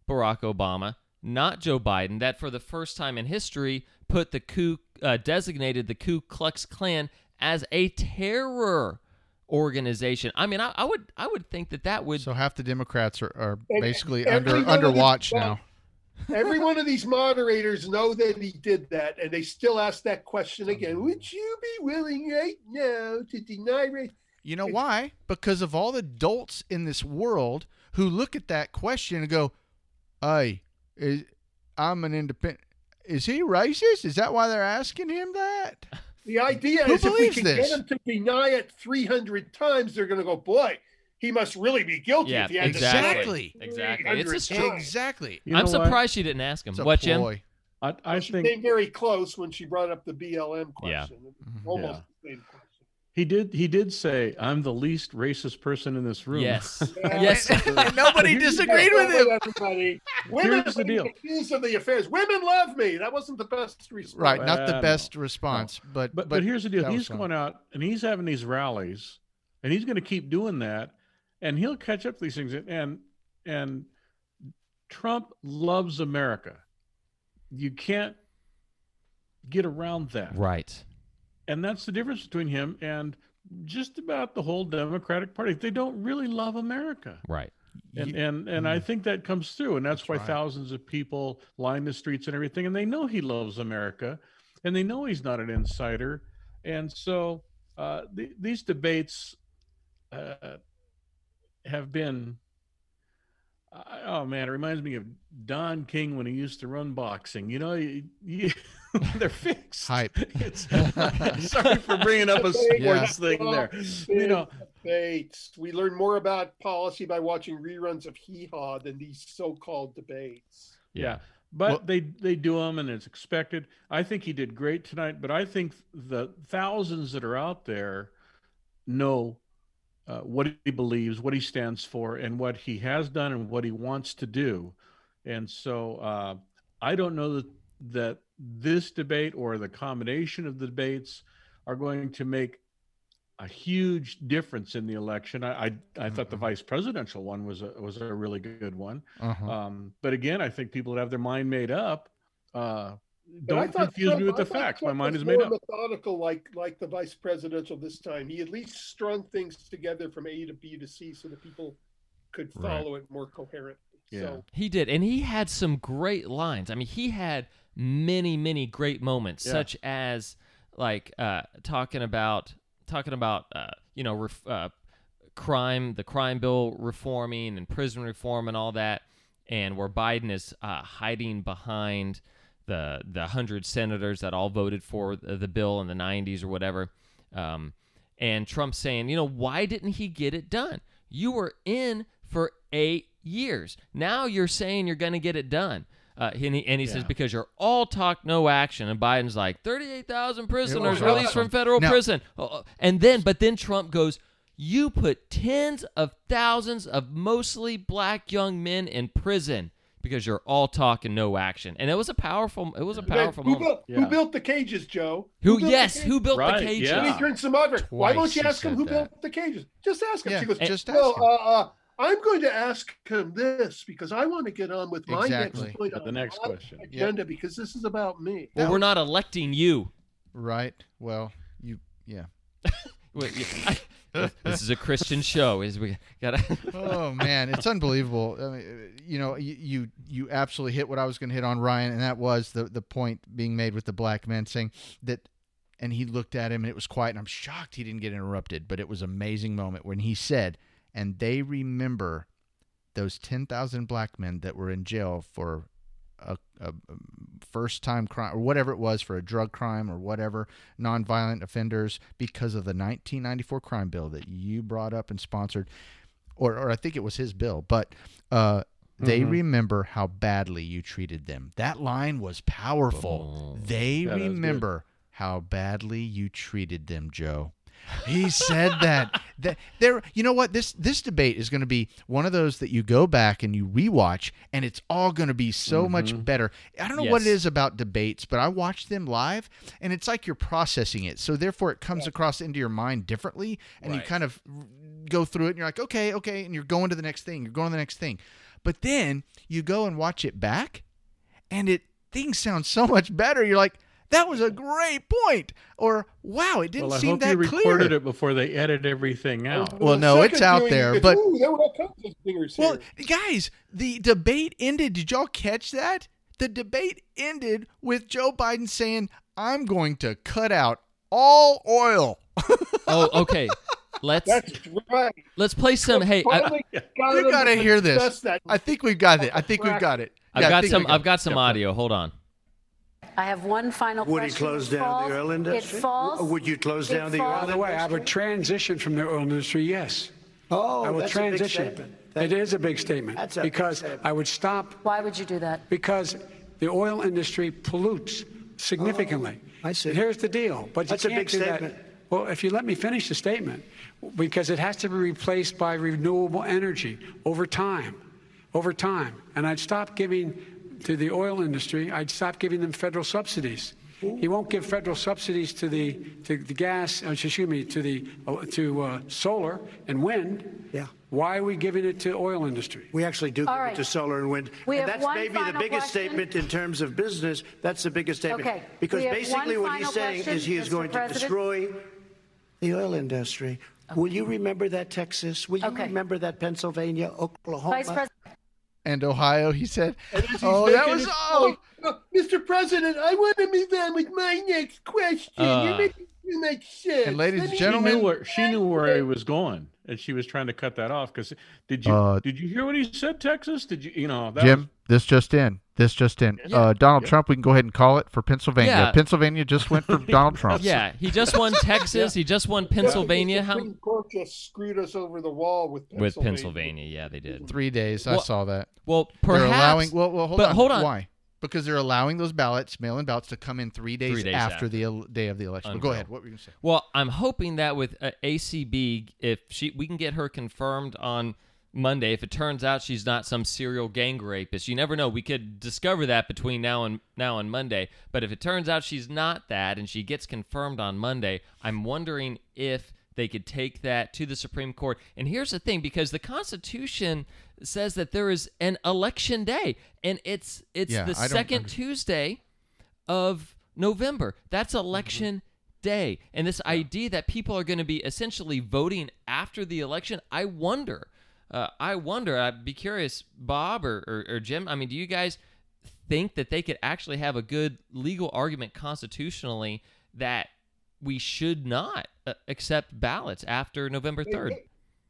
Barack Obama not Joe Biden, that for the first time in history put the Ku uh, designated the Ku Klux Klan as a terror organization. I mean, I, I, would I would think that that would. So half the Democrats are, are basically under under watch these, now. Every one of these moderators know that he did that, and they still ask that question again. Would you be willing right now to deny race? You know why? Because of all the dolts in this world who look at that question and go, "Hey, is I'm an independent. Is he racist? Is that why they're asking him that? The idea Who is if we can this? get him to deny it 300 times, they're going to go, boy, he must really be guilty yeah, if he had exactly. to Exactly. It's a Exactly. You know I'm surprised what? she didn't ask him. It's what, Jim? I, I well, she think came very close when she brought up the BLM question. Yeah. Almost yeah. the same question. He did. He did say, "I'm the least racist person in this room." Yes, yes. and nobody disagreed with him. Everybody, women Here's the deal. accused of the affairs. Women love me. That wasn't the best response. Right, not the best response, no. but, but, but here's the deal. He's going out and he's having these rallies, and he's going to keep doing that, and he'll catch up to these things. And and Trump loves America. You can't get around that. Right and that's the difference between him and just about the whole Democratic Party. They don't really love America. Right. And and and I mm. think that comes through, and that's, that's why right. thousands of people line the streets and everything, and they know he loves America, and they know he's not an insider, and so uh, the, these debates uh, have been oh man, it reminds me of Don King when he used to run boxing. You know, you, you, they're fixed. Hype. sorry for bringing up a sports yeah. thing there. You know, debates. We learn more about policy by watching reruns of Hee Haw than these so-called debates. Yeah. But well, they they do them and it's expected. I think he did great tonight, but I think the thousands that are out there know uh, what he believes, what he stands for, and what he has done and what he wants to do. And so uh, I don't know that that this debate or the combination of the debates are going to make a huge difference in the election. I I, I mm-hmm. thought the mm-hmm. vice presidential one was a was a really good one. Uh-huh. Um, but again, I think people that have their mind made up uh, don't confuse Trump, me with the facts. Trump My mind is made up. Methodical, like like the vice presidential this time. He at least strung things together from A to B to C, so that people could follow right. it more coherently. Yeah, so. he did, and he had some great lines. I mean, he had many many great moments, yeah. such as like uh, talking about talking about uh, you know ref, uh, crime, the crime bill reforming and prison reform and all that, and where Biden is uh, hiding behind the the hundred senators that all voted for the bill in the 90s or whatever, um, and Trump saying, you know, why didn't he get it done? You were in for eight years. Now you're saying you're going to get it done. Uh, and he, and he yeah. says because you're all talk no action and biden's like 38000 prisoners released from federal now, prison oh, oh, and then but then trump goes you put tens of thousands of mostly black young men in prison because you're all talk and no action. And it was a powerful. It was a powerful who moment. Built, yeah. Who built the cages, Joe? Who? who yes, who built right, the cages? Yeah. he turned some other. Why don't you ask him who that. built the cages? Just ask him. Yeah, she goes, just ask him. Uh, uh, I'm going to ask him this because I want to get on with my exactly. next point. the next question. Agenda yep. because this is about me. Well, we're not electing you. Right. Well, you. Yeah. Wait, I, this is a Christian show. Is we got oh man, it's unbelievable. I mean, you know, you, you you absolutely hit what I was going to hit on Ryan, and that was the the point being made with the black man saying that. And he looked at him, and it was quiet. And I'm shocked he didn't get interrupted. But it was an amazing moment when he said, "And they remember those ten thousand black men that were in jail for a, a first time crime or whatever it was for a drug crime or whatever nonviolent offenders because of the 1994 crime bill that you brought up and sponsored or, or I think it was his bill but uh, they mm-hmm. remember how badly you treated them. That line was powerful. Oh, they remember how badly you treated them Joe he said that. that there, you know what? This this debate is going to be one of those that you go back and you rewatch, and it's all going to be so mm-hmm. much better. I don't know yes. what it is about debates, but I watch them live, and it's like you're processing it. So therefore, it comes yeah. across into your mind differently, and right. you kind of go through it, and you're like, okay, okay, and you're going to the next thing. You're going to the next thing, but then you go and watch it back, and it things sound so much better. You're like that was a great point. Or wow, it didn't well, seem that clear. I hope you recorded it before they edit everything out. Well, no, it's out there. But ooh, there were well, guys, the debate ended. Did y'all catch that? The debate ended with Joe Biden saying, "I'm going to cut out all oil." oh, okay. Let's That's right. Let's play some. Hey, I, you got to hear this. I think we've got it. I think we've got it. I've got some. Got I've got some audio. Hold on. I have one final question. Would question. he close down falls, the oil industry? It falls. Would you close down the oil industry? By the way, I would transition from the oil industry, yes. Oh, I will transition. It is a big statement that's a because statement. I would stop. Why would you do that? Because the oil industry pollutes significantly. Oh, I see. And here's the deal. But that's you can't a big do statement. That. Well, if you let me finish the statement, because it has to be replaced by renewable energy over time, over time, and I'd stop giving to the oil industry. I'd stop giving them federal subsidies. He won't give federal subsidies to the to the gas. Uh, excuse me, to the uh, to uh, solar and wind. Yeah. Why are we giving it to oil industry? We actually do All give right. it to solar and wind. We and that's maybe the biggest question. statement in terms of business. That's the biggest statement. Okay. Because basically what he's saying question, is he is Mr. going President. to destroy the oil industry. Okay. Will you remember that, Texas? Will you okay. remember that, Pennsylvania, Oklahoma? Vice President. And Ohio, he said. Oh, that was oh. oh. Mr. President, I want to move on with my next question. Uh, You're making too much sense. And ladies and gentlemen, she knew where, she knew where he was going and she was trying to cut that off because did you uh, did you hear what he said texas? Did you you know jim was... this just in this just in. Yeah, uh, donald yeah. trump we can go ahead and call it for pennsylvania. Yeah. pennsylvania just went for donald trump. Yeah he just won texas he just won pennsylvania. How court just screwed us over the wall with pennsylvania. with pennsylvania. Yeah they did. Three days well, i saw that. well perhaps They're allowing well, well hold but on. hold on. Why because they're allowing those ballots, mail-in ballots, to come in three days, three days after, after, the day of the election. But go ahead. What were you going to say? Well, I'm hoping that with uh, ACB, if she we can get her confirmed on Monday, if it turns out she's not some serial gang rapist, you never know. We could discover that between now and now and Monday. But if it turns out she's not that, and she gets confirmed on Monday, I'm wondering if they could take that to the Supreme Court. And here's the thing because the Constitution says that there is an election day and it's it's yeah, the second Tuesday of November. That's election mm-hmm. day. And this yeah. idea that people are going to be essentially voting after the election, I wonder. Uh, I wonder. I'd be curious, Bob or, or, or Jim. I mean, do you guys think that they could actually have a good legal argument constitutionally that we should not uh, accept ballots after November 3rd.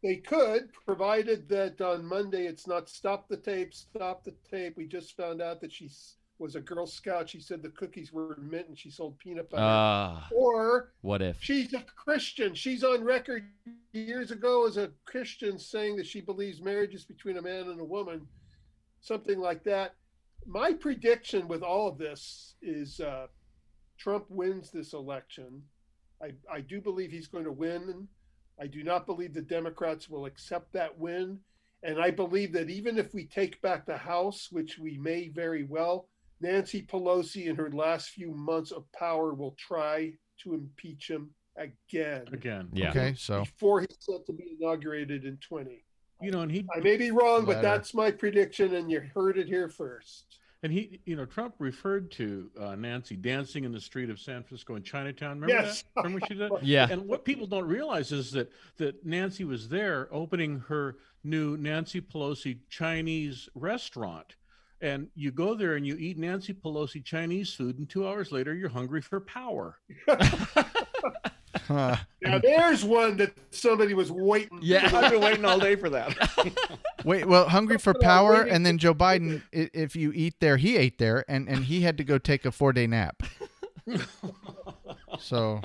They, could, provided that on Monday it's not stop the tape, stop the tape. We just found out that she was a Girl Scout. She said the cookies were mint and she sold peanut butter. Uh, or what if she's a Christian? She's on record years ago as a Christian saying that she believes marriage is between a man and a woman, something like that. My prediction with all of this is uh, Trump wins this election I, I do believe he's going to win. I do not believe the Democrats will accept that win. And I believe that even if we take back the House, which we may very well, Nancy Pelosi in her last few months of power will try to impeach him again. Again. Yeah. Okay. So before he's set to be inaugurated in 20. You know, and he I may be wrong, but that's my prediction, and you heard it here first. And he, you know, Trump referred to uh, Nancy dancing in the street of San Francisco in Chinatown. Remember yes. that? Remember she did? yeah. And what people don't realize is that that Nancy was there opening her new Nancy Pelosi Chinese restaurant. And you go there and you eat Nancy Pelosi Chinese food, and two hours later you're hungry for power. Now there's one that somebody was waiting. Yeah, I've been waiting all day for that. Wait, well, hungry for power, and then Joe Biden. If you eat there, he ate there, and and he had to go take a four day nap. so,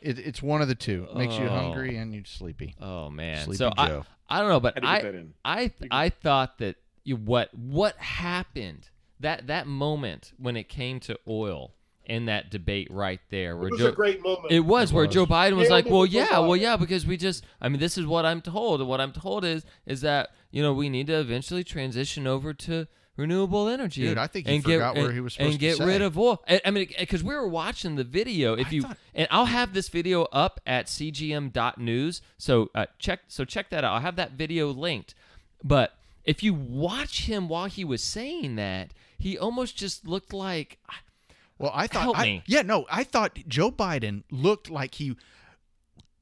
it, it's one of the two. Makes oh. you hungry and you're sleepy. Oh man. Sleepy so Joe. I, I don't know, but I I I thought that you, what what happened that that moment when it came to oil in that debate right there. Where it was Joe, a great moment. It was, it where was. Joe Biden was yeah, like, "Well, yeah, well, yeah, because we just, I mean, this is what I'm told, and what I'm told is, is that you know we need to eventually transition over to renewable energy. Dude, I think he and forgot get, where and, he was supposed and get to rid of oil. I, I mean, because we were watching the video. If I you thought... and I'll have this video up at cgm.news, so uh, check so check that out. I'll have that video linked. But if you watch him while he was saying that, he almost just looked like well, I thought, I, yeah, no, I thought Joe Biden looked like he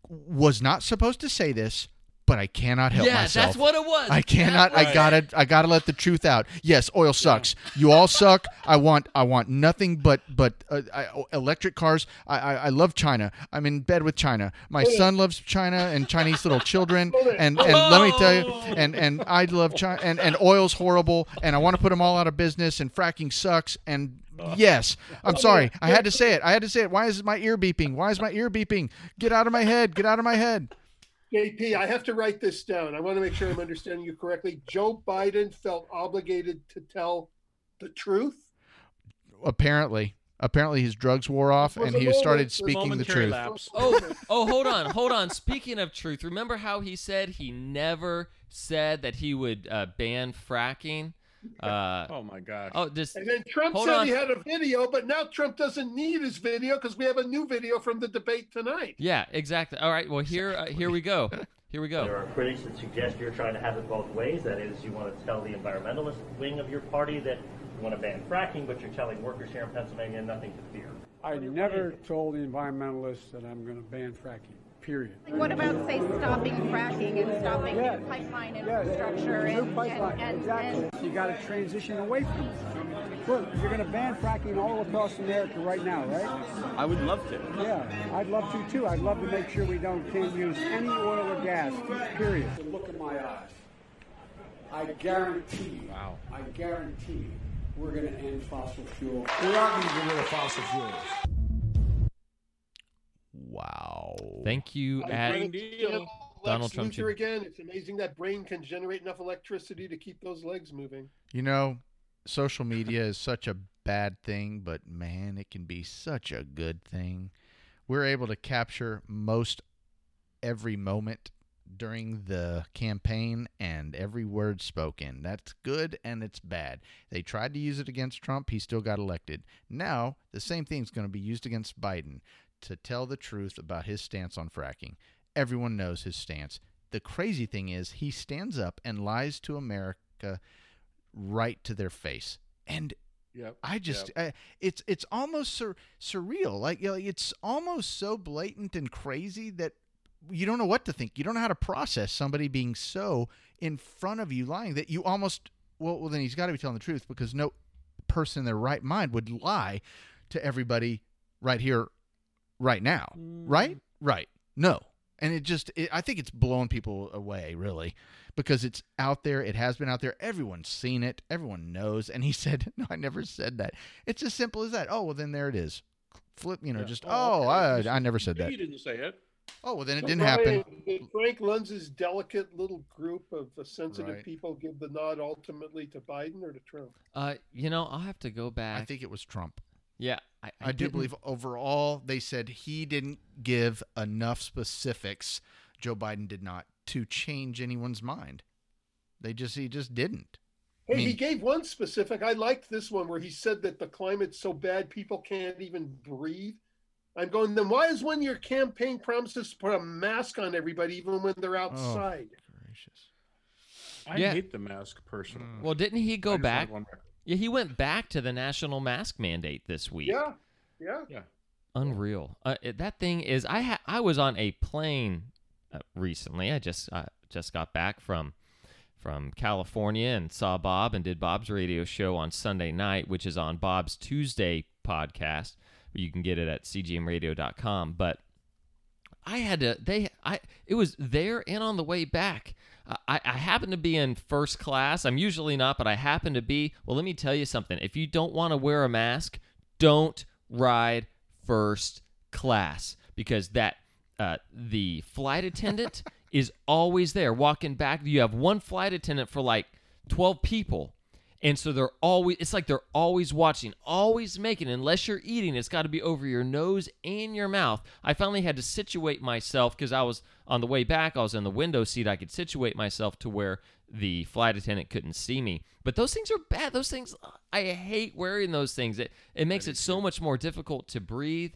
was not supposed to say this, but I cannot help yeah, myself. That's what it was. I cannot. Right. I gotta. I gotta let the truth out. Yes, oil sucks. You all suck. I want. I want nothing but but uh, I, electric cars. I, I, I love China. I'm in bed with China. My son loves China and Chinese little children. And and let me tell you. And and I love China. And and oil's horrible. And I want to put them all out of business. And fracking sucks. And Yes. I'm sorry. I had to say it. I had to say it. Why is my ear beeping? Why is my ear beeping? Get out of my head. Get out of my head. JP, I have to write this down. I want to make sure I'm understanding you correctly. Joe Biden felt obligated to tell the truth? Apparently. Apparently his drugs wore off and he started speaking the truth. Lapse. Oh, oh, hold on, hold on. Speaking of truth, remember how he said he never said that he would uh, ban fracking? Uh, oh my gosh! Oh, just and then Trump said on. he had a video, but now Trump doesn't need his video because we have a new video from the debate tonight. Yeah, exactly. All right. Well, here, uh, here we go. Here we go. There are critics that suggest you're trying to have it both ways. That is, you want to tell the environmentalist wing of your party that you want to ban fracking, but you're telling workers here in Pennsylvania nothing to fear. I never told the environmentalists that I'm going to ban fracking. Period. What about, say, stopping fracking and stopping yes. pipeline infrastructure yes. and, pipeline. and, and, exactly. You got to transition away from it. Look, you're going to ban fracking all across America right now, right? I would love to. Yeah, I'd love to too. I'd love to make sure we don't can't use any oil or gas. Period. Look in my eyes. I guarantee. Wow. I guarantee we're going to end fossil fuel. We are not going to get rid of fossil fuels. Wow. Thank you, at Donald Trump. Luthor again. It's amazing that brain can generate enough electricity to keep those legs moving. You know, social media is such a bad thing, but man, it can be such a good thing. We're able to capture most every moment during the campaign and every word spoken. That's good and it's bad. They tried to use it against Trump, he still got elected. Now, the same thing's going to be used against Biden to tell the truth about his stance on fracking. Everyone knows his stance. The crazy thing is, he stands up and lies to America right to their face. And Yep. I just yep. it's it's almost sur- surreal. Like you know, it's almost so blatant and crazy that you don't know what to think. You don't know how to process somebody being so in front of you lying that you almost well, well then he's got to be telling the truth because no person in their right mind would lie to everybody right here right now. Mm. Right? Right. No. And it just it, I think it's blowing people away really because it's out there. It has been out there. Everyone's seen it. Everyone knows. And he said, "No, I never said that." It's as simple as that. Oh, well then there it is. Flip, you know, yeah. just oh, oh I, I never said that. You didn't say it. Oh well, then it didn't happen. Frank Luntz's delicate little group of sensitive right. people give the nod ultimately to Biden or to Trump? Uh, you know, I'll have to go back. I think it was Trump. Yeah, I, I, I do believe overall they said he didn't give enough specifics. Joe Biden did not to change anyone's mind. They just he just didn't. Hey, I mean, he gave one specific. I liked this one where he said that the climate's so bad people can't even breathe. I'm going, then why is when your campaign promises to put a mask on everybody even when they're oh, outside? Oh, gracious. I yeah. hate the mask personally. Well, didn't he go back? Yeah, he went back to the national mask mandate this week. Yeah, yeah, yeah. Unreal. Uh, that thing is. I ha- I was on a plane uh, recently. I just uh, just got back from from California and saw Bob and did Bob's radio show on Sunday night, which is on Bob's Tuesday podcast. You can get it at cgmradio.com. But I had to. They. I. It was there and on the way back. I, I happen to be in first class. I'm usually not, but I happen to be. Well, let me tell you something. If you don't want to wear a mask, don't ride first class because that uh, the flight attendant is always there walking back. You have one flight attendant for like 12 people and so they're always, it's like they're always watching, always making, unless you're eating, it's got to be over your nose and your mouth. I finally had to situate myself because I was on the way back, I was in the window seat. I could situate myself to where the flight attendant couldn't see me. But those things are bad. Those things, I hate wearing those things. It, it makes it so much more difficult to breathe.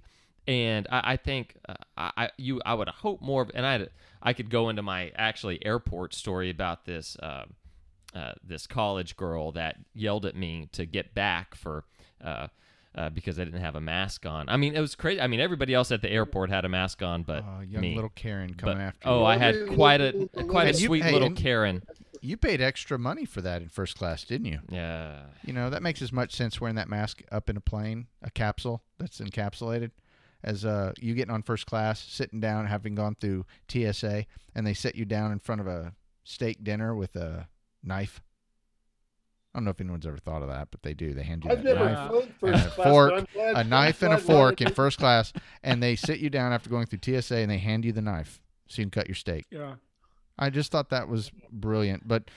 And I, I think uh, I, you, I would hope more, and I, I could go into my actually airport story about this. Uh, uh, this college girl that yelled at me to get back for uh, uh, because I didn't have a mask on. I mean, it was crazy. I mean, everybody else at the airport had a mask on, but oh, young me. little Karen coming but, after you. Oh, I had quite a quite a sweet little Karen. You paid extra money for that in first class, didn't you? Yeah. You know that makes as much sense wearing that mask up in a plane, a capsule that's encapsulated, as uh, you getting on first class, sitting down, having gone through TSA, and they set you down in front of a steak dinner with a knife. I don't know if anyone's ever thought of that, but they do. They hand you I've that knife and a fork, a knife and a fork in first class, and they sit you down after going through TSA and they hand you the knife so you can cut your steak. Yeah. I just thought that was brilliant, but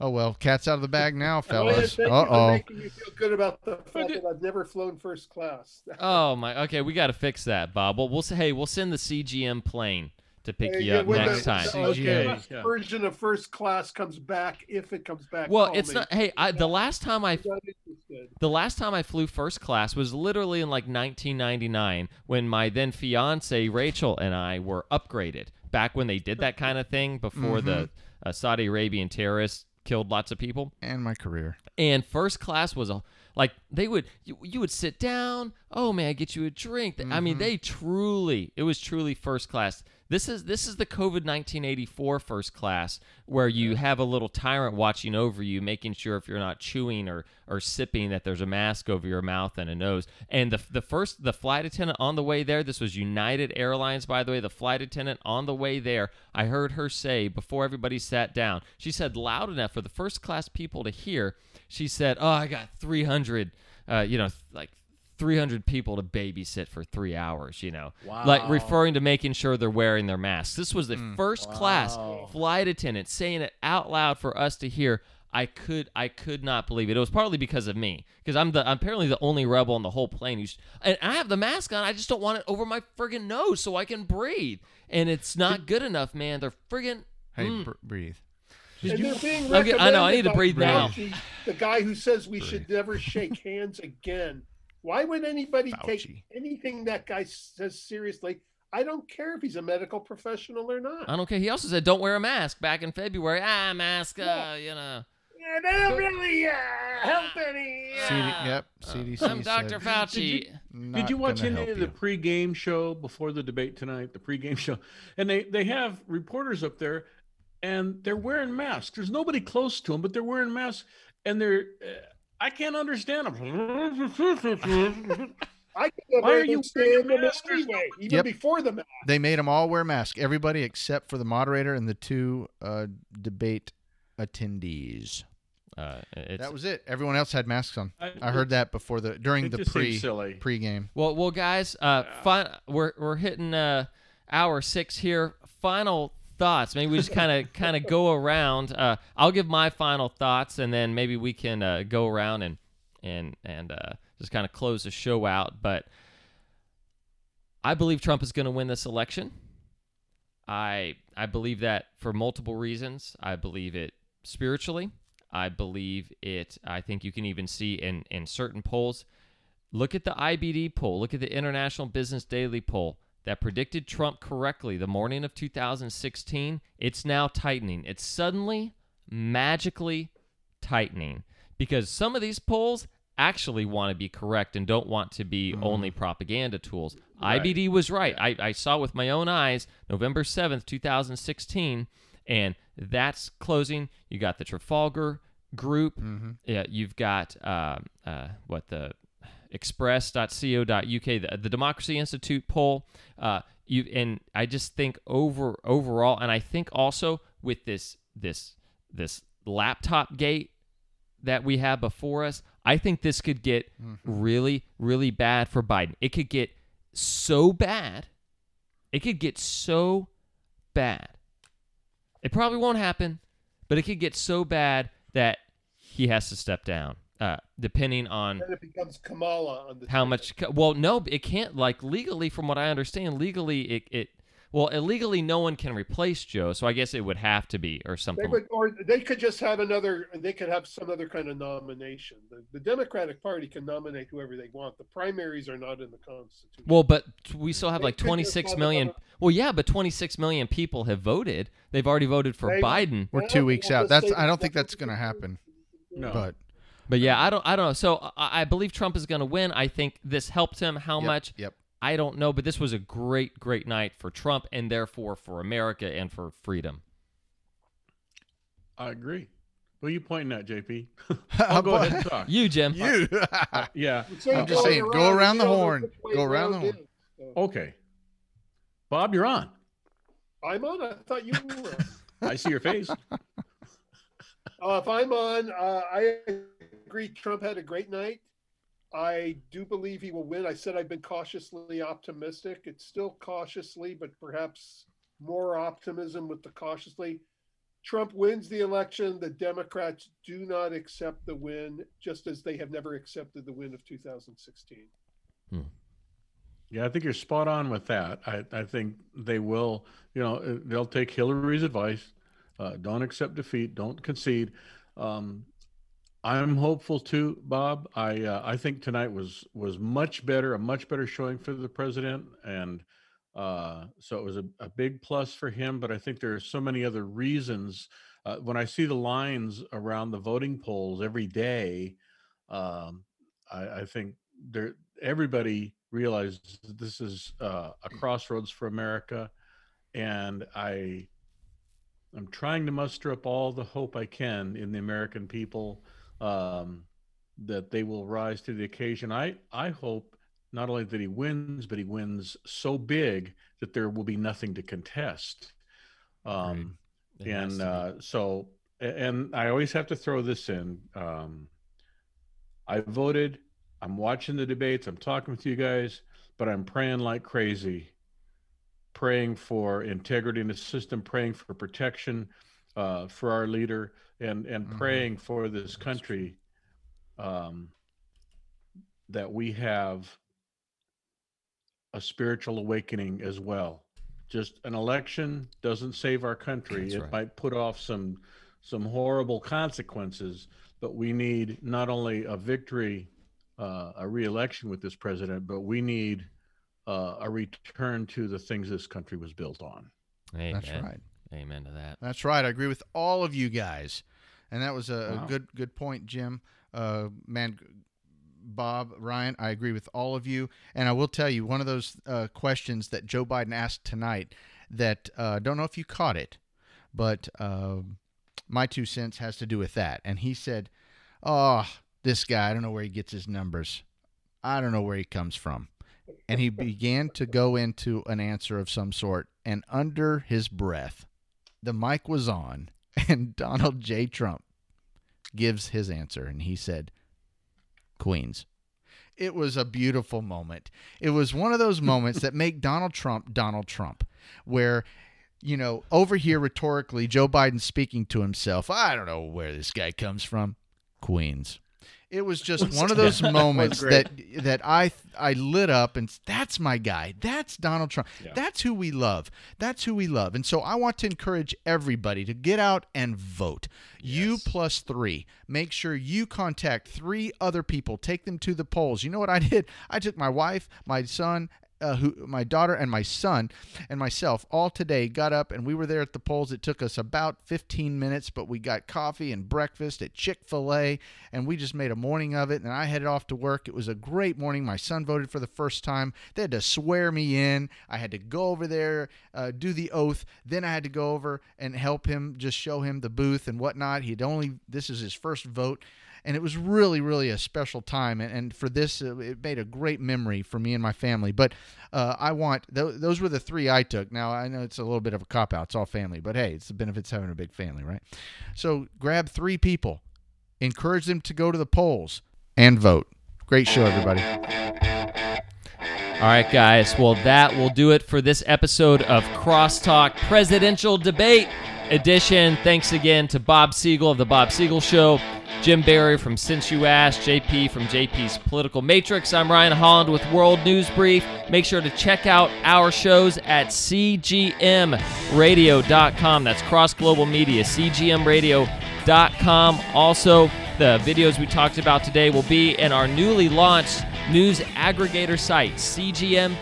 oh well, cat's out of the bag now, fellas. Uh oh. Making you feel good about the fact that I've never flown first class. oh my. Okay, we got to fix that, Bob. Well, we'll say, hey, we'll send the CGM plane to pick hey, you yeah, up next the, time. Okay, yeah. version of first class comes back if it comes back. Well, it's me. not. Hey, I, the last time I the last time I flew first class was literally in like 1999 when my then fiance Rachel and I were upgraded. Back when they did that kind of thing before mm-hmm. the uh, Saudi Arabian terrorists killed lots of people. And my career. And first class was a like they would you, you would sit down. Oh man, I get you a drink. Mm-hmm. I mean, mm-hmm. they truly it was truly first class. This is this is the COVID 1984 first class where you have a little tyrant watching over you, making sure if you're not chewing or or sipping that there's a mask over your mouth and a nose. And the the first the flight attendant on the way there, this was United Airlines by the way, the flight attendant on the way there, I heard her say before everybody sat down. She said loud enough for the first class people to hear. She said, "Oh, I got 300 uh, you know, like 300 people to babysit for three hours, you know, wow. like referring to making sure they're wearing their masks. This was the mm. first wow. class flight attendant saying it out loud for us to hear. I could I could not believe it. It was partly because of me because I'm the I'm apparently the only rebel on the whole plane who's and I have the mask on. I just don't want it over my friggin' nose so I can breathe. And it's not good enough, man. They're friggin' hey mm. br- breathe. And they're being recommended I know. I need to breathe now. The guy who says we should never shake hands again why would anybody Fauci. take anything that guy says seriously? I don't care if he's a medical professional or not. I don't care. He also said, "Don't wear a mask." Back in February, ah, mask, yeah. uh, you know. Yeah, they don't really uh, help any. Uh, CD, yep, CDC. Uh, I'm Dr. Fauci. Did you, did you watch any of the pre-game show before the debate tonight? The pre-game show, and they they have reporters up there, and they're wearing masks. There's nobody close to them, but they're wearing masks, and they're. I can't understand them. I can Why are you wearing them anyway, even yep. before the mask. They made them all wear masks. Everybody except for the moderator and the two uh, debate attendees. Uh, that was it. Everyone else had masks on. I, I heard that before the during the pre pre game. Well, well, guys, uh, fi- we're we're hitting uh, hour six here. Final thoughts. Maybe we just kind of kind of go around. Uh, I'll give my final thoughts, and then maybe we can uh, go around and and and uh, just kind of close the show out. But I believe Trump is going to win this election. I I believe that for multiple reasons. I believe it spiritually. I believe it. I think you can even see in in certain polls. Look at the IBD poll. Look at the International Business Daily poll that predicted Trump correctly the morning of 2016, it's now tightening. It's suddenly, magically tightening because some of these polls actually want to be correct and don't want to be mm. only propaganda tools. Right. IBD was right. I, I saw with my own eyes November 7th, 2016, and that's closing. You got the Trafalgar group. Mm-hmm. Yeah, you've got uh, uh, what the express.co.uk, the, the Democracy Institute poll. Uh, you and I just think over overall, and I think also with this this this laptop gate that we have before us, I think this could get mm-hmm. really really bad for Biden. It could get so bad. It could get so bad. It probably won't happen, but it could get so bad that he has to step down uh, depending on then it becomes Kamala on the how much. Well, no, it can't. Like legally, from what I understand, legally it it well illegally no one can replace Joe, so I guess it would have to be or something. They would, or they could just have another. They could have some other kind of nomination. The, the Democratic Party can nominate whoever they want. The primaries are not in the Constitution. Well, but we still have they like twenty six million. Well, yeah, but twenty six million people have voted. They've already voted for they, Biden. We're two weeks out. That's. I don't think that's going to happen. No. But but yeah, I don't I don't know. So I, I believe Trump is going to win. I think this helped him. How yep, much? Yep. I don't know, but this was a great, great night for Trump and therefore for America and for freedom. I agree. Who are you pointing at, JP? I'll go ahead and talk. You, Jim. You. yeah. I'm just saying, go around the horn. Go around the horn. Okay. Bob, you're on. I'm on. I thought you were. I see your face. Uh, if I'm on, uh, I agree. Trump had a great night. I do believe he will win. I said I've been cautiously optimistic. It's still cautiously, but perhaps more optimism with the cautiously. Trump wins the election. The Democrats do not accept the win, just as they have never accepted the win of 2016. Hmm. Yeah, I think you're spot on with that. I, I think they will, you know, they'll take Hillary's advice. Uh, don't accept defeat. Don't concede. Um, I'm hopeful too, Bob. I uh, I think tonight was was much better, a much better showing for the president, and uh, so it was a, a, big plus for him. But I think there are so many other reasons. Uh, when I see the lines around the voting polls every day, um, I, I, think there everybody realizes this is uh, a crossroads for America, and I I'm trying to muster up all the hope I can in the American people um, that they will rise to the occasion. I I hope not only that he wins, but he wins so big that there will be nothing to contest. Um, and uh, so, and I always have to throw this in. Um, I voted. I'm watching the debates. I'm talking with you guys, but I'm praying like crazy praying for integrity in the system, praying for protection uh, for our leader, and and mm-hmm. praying for this country um, that we have a spiritual awakening as well. Just an election doesn't save our country. That's it right. might put off some some horrible consequences, but we need not only a victory, uh, a reelection with this president, but we need uh, a return to the things this country was built on. Amen. That's right. Amen to that. That's right. I agree with all of you guys, and that was a, wow. a good good point, Jim. Uh, man, Bob, Ryan, I agree with all of you, and I will tell you one of those uh, questions that Joe Biden asked tonight. That uh, I don't know if you caught it, but um, my two cents has to do with that. And he said, "Oh, this guy, I don't know where he gets his numbers. I don't know where he comes from." and he began to go into an answer of some sort. And under his breath, the mic was on, and Donald J. Trump gives his answer. And he said, Queens. It was a beautiful moment. It was one of those moments that make Donald Trump Donald Trump, where you know, over here rhetorically, Joe Biden speaking to himself. I don't know where this guy comes from. Queens. It was just one of those moments that that I I lit up and that's my guy. That's Donald Trump. Yeah. That's who we love. That's who we love. And so I want to encourage everybody to get out and vote. Yes. You plus 3. Make sure you contact 3 other people. Take them to the polls. You know what I did? I took my wife, my son, uh, who my daughter and my son and myself all today got up and we were there at the polls. It took us about 15 minutes, but we got coffee and breakfast at Chick Fil A, and we just made a morning of it. And I headed off to work. It was a great morning. My son voted for the first time. They had to swear me in. I had to go over there, uh, do the oath. Then I had to go over and help him, just show him the booth and whatnot. He'd only this is his first vote and it was really, really a special time. And, and for this, uh, it made a great memory for me and my family. But uh, I want th- those were the three I took. Now I know it's a little bit of a cop out. It's all family, but hey, it's the benefits having a big family, right? So grab three people, encourage them to go to the polls and vote. Great show, everybody. All right, guys. Well, that will do it for this episode of Crosstalk Presidential Debate Edition. Thanks again to Bob Siegel of The Bob Siegel Show. Jim Barry from Since You Asked, JP from JP's Political Matrix. I'm Ryan Holland with World News Brief. Make sure to check out our shows at cgmradio.com. That's Cross Global Media, cgmradio.com. Also, the videos we talked about today will be in our newly launched news aggregator site, cgm.news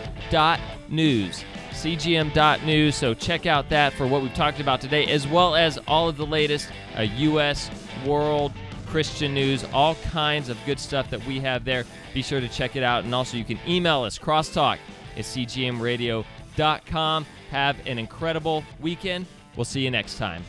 cgm.news. So check out that for what we've talked about today, as well as all of the latest uh, U.S., world, Christian news, all kinds of good stuff that we have there. Be sure to check it out. And also, you can email us, crosstalk at cgmradio.com. Have an incredible weekend. We'll see you next time.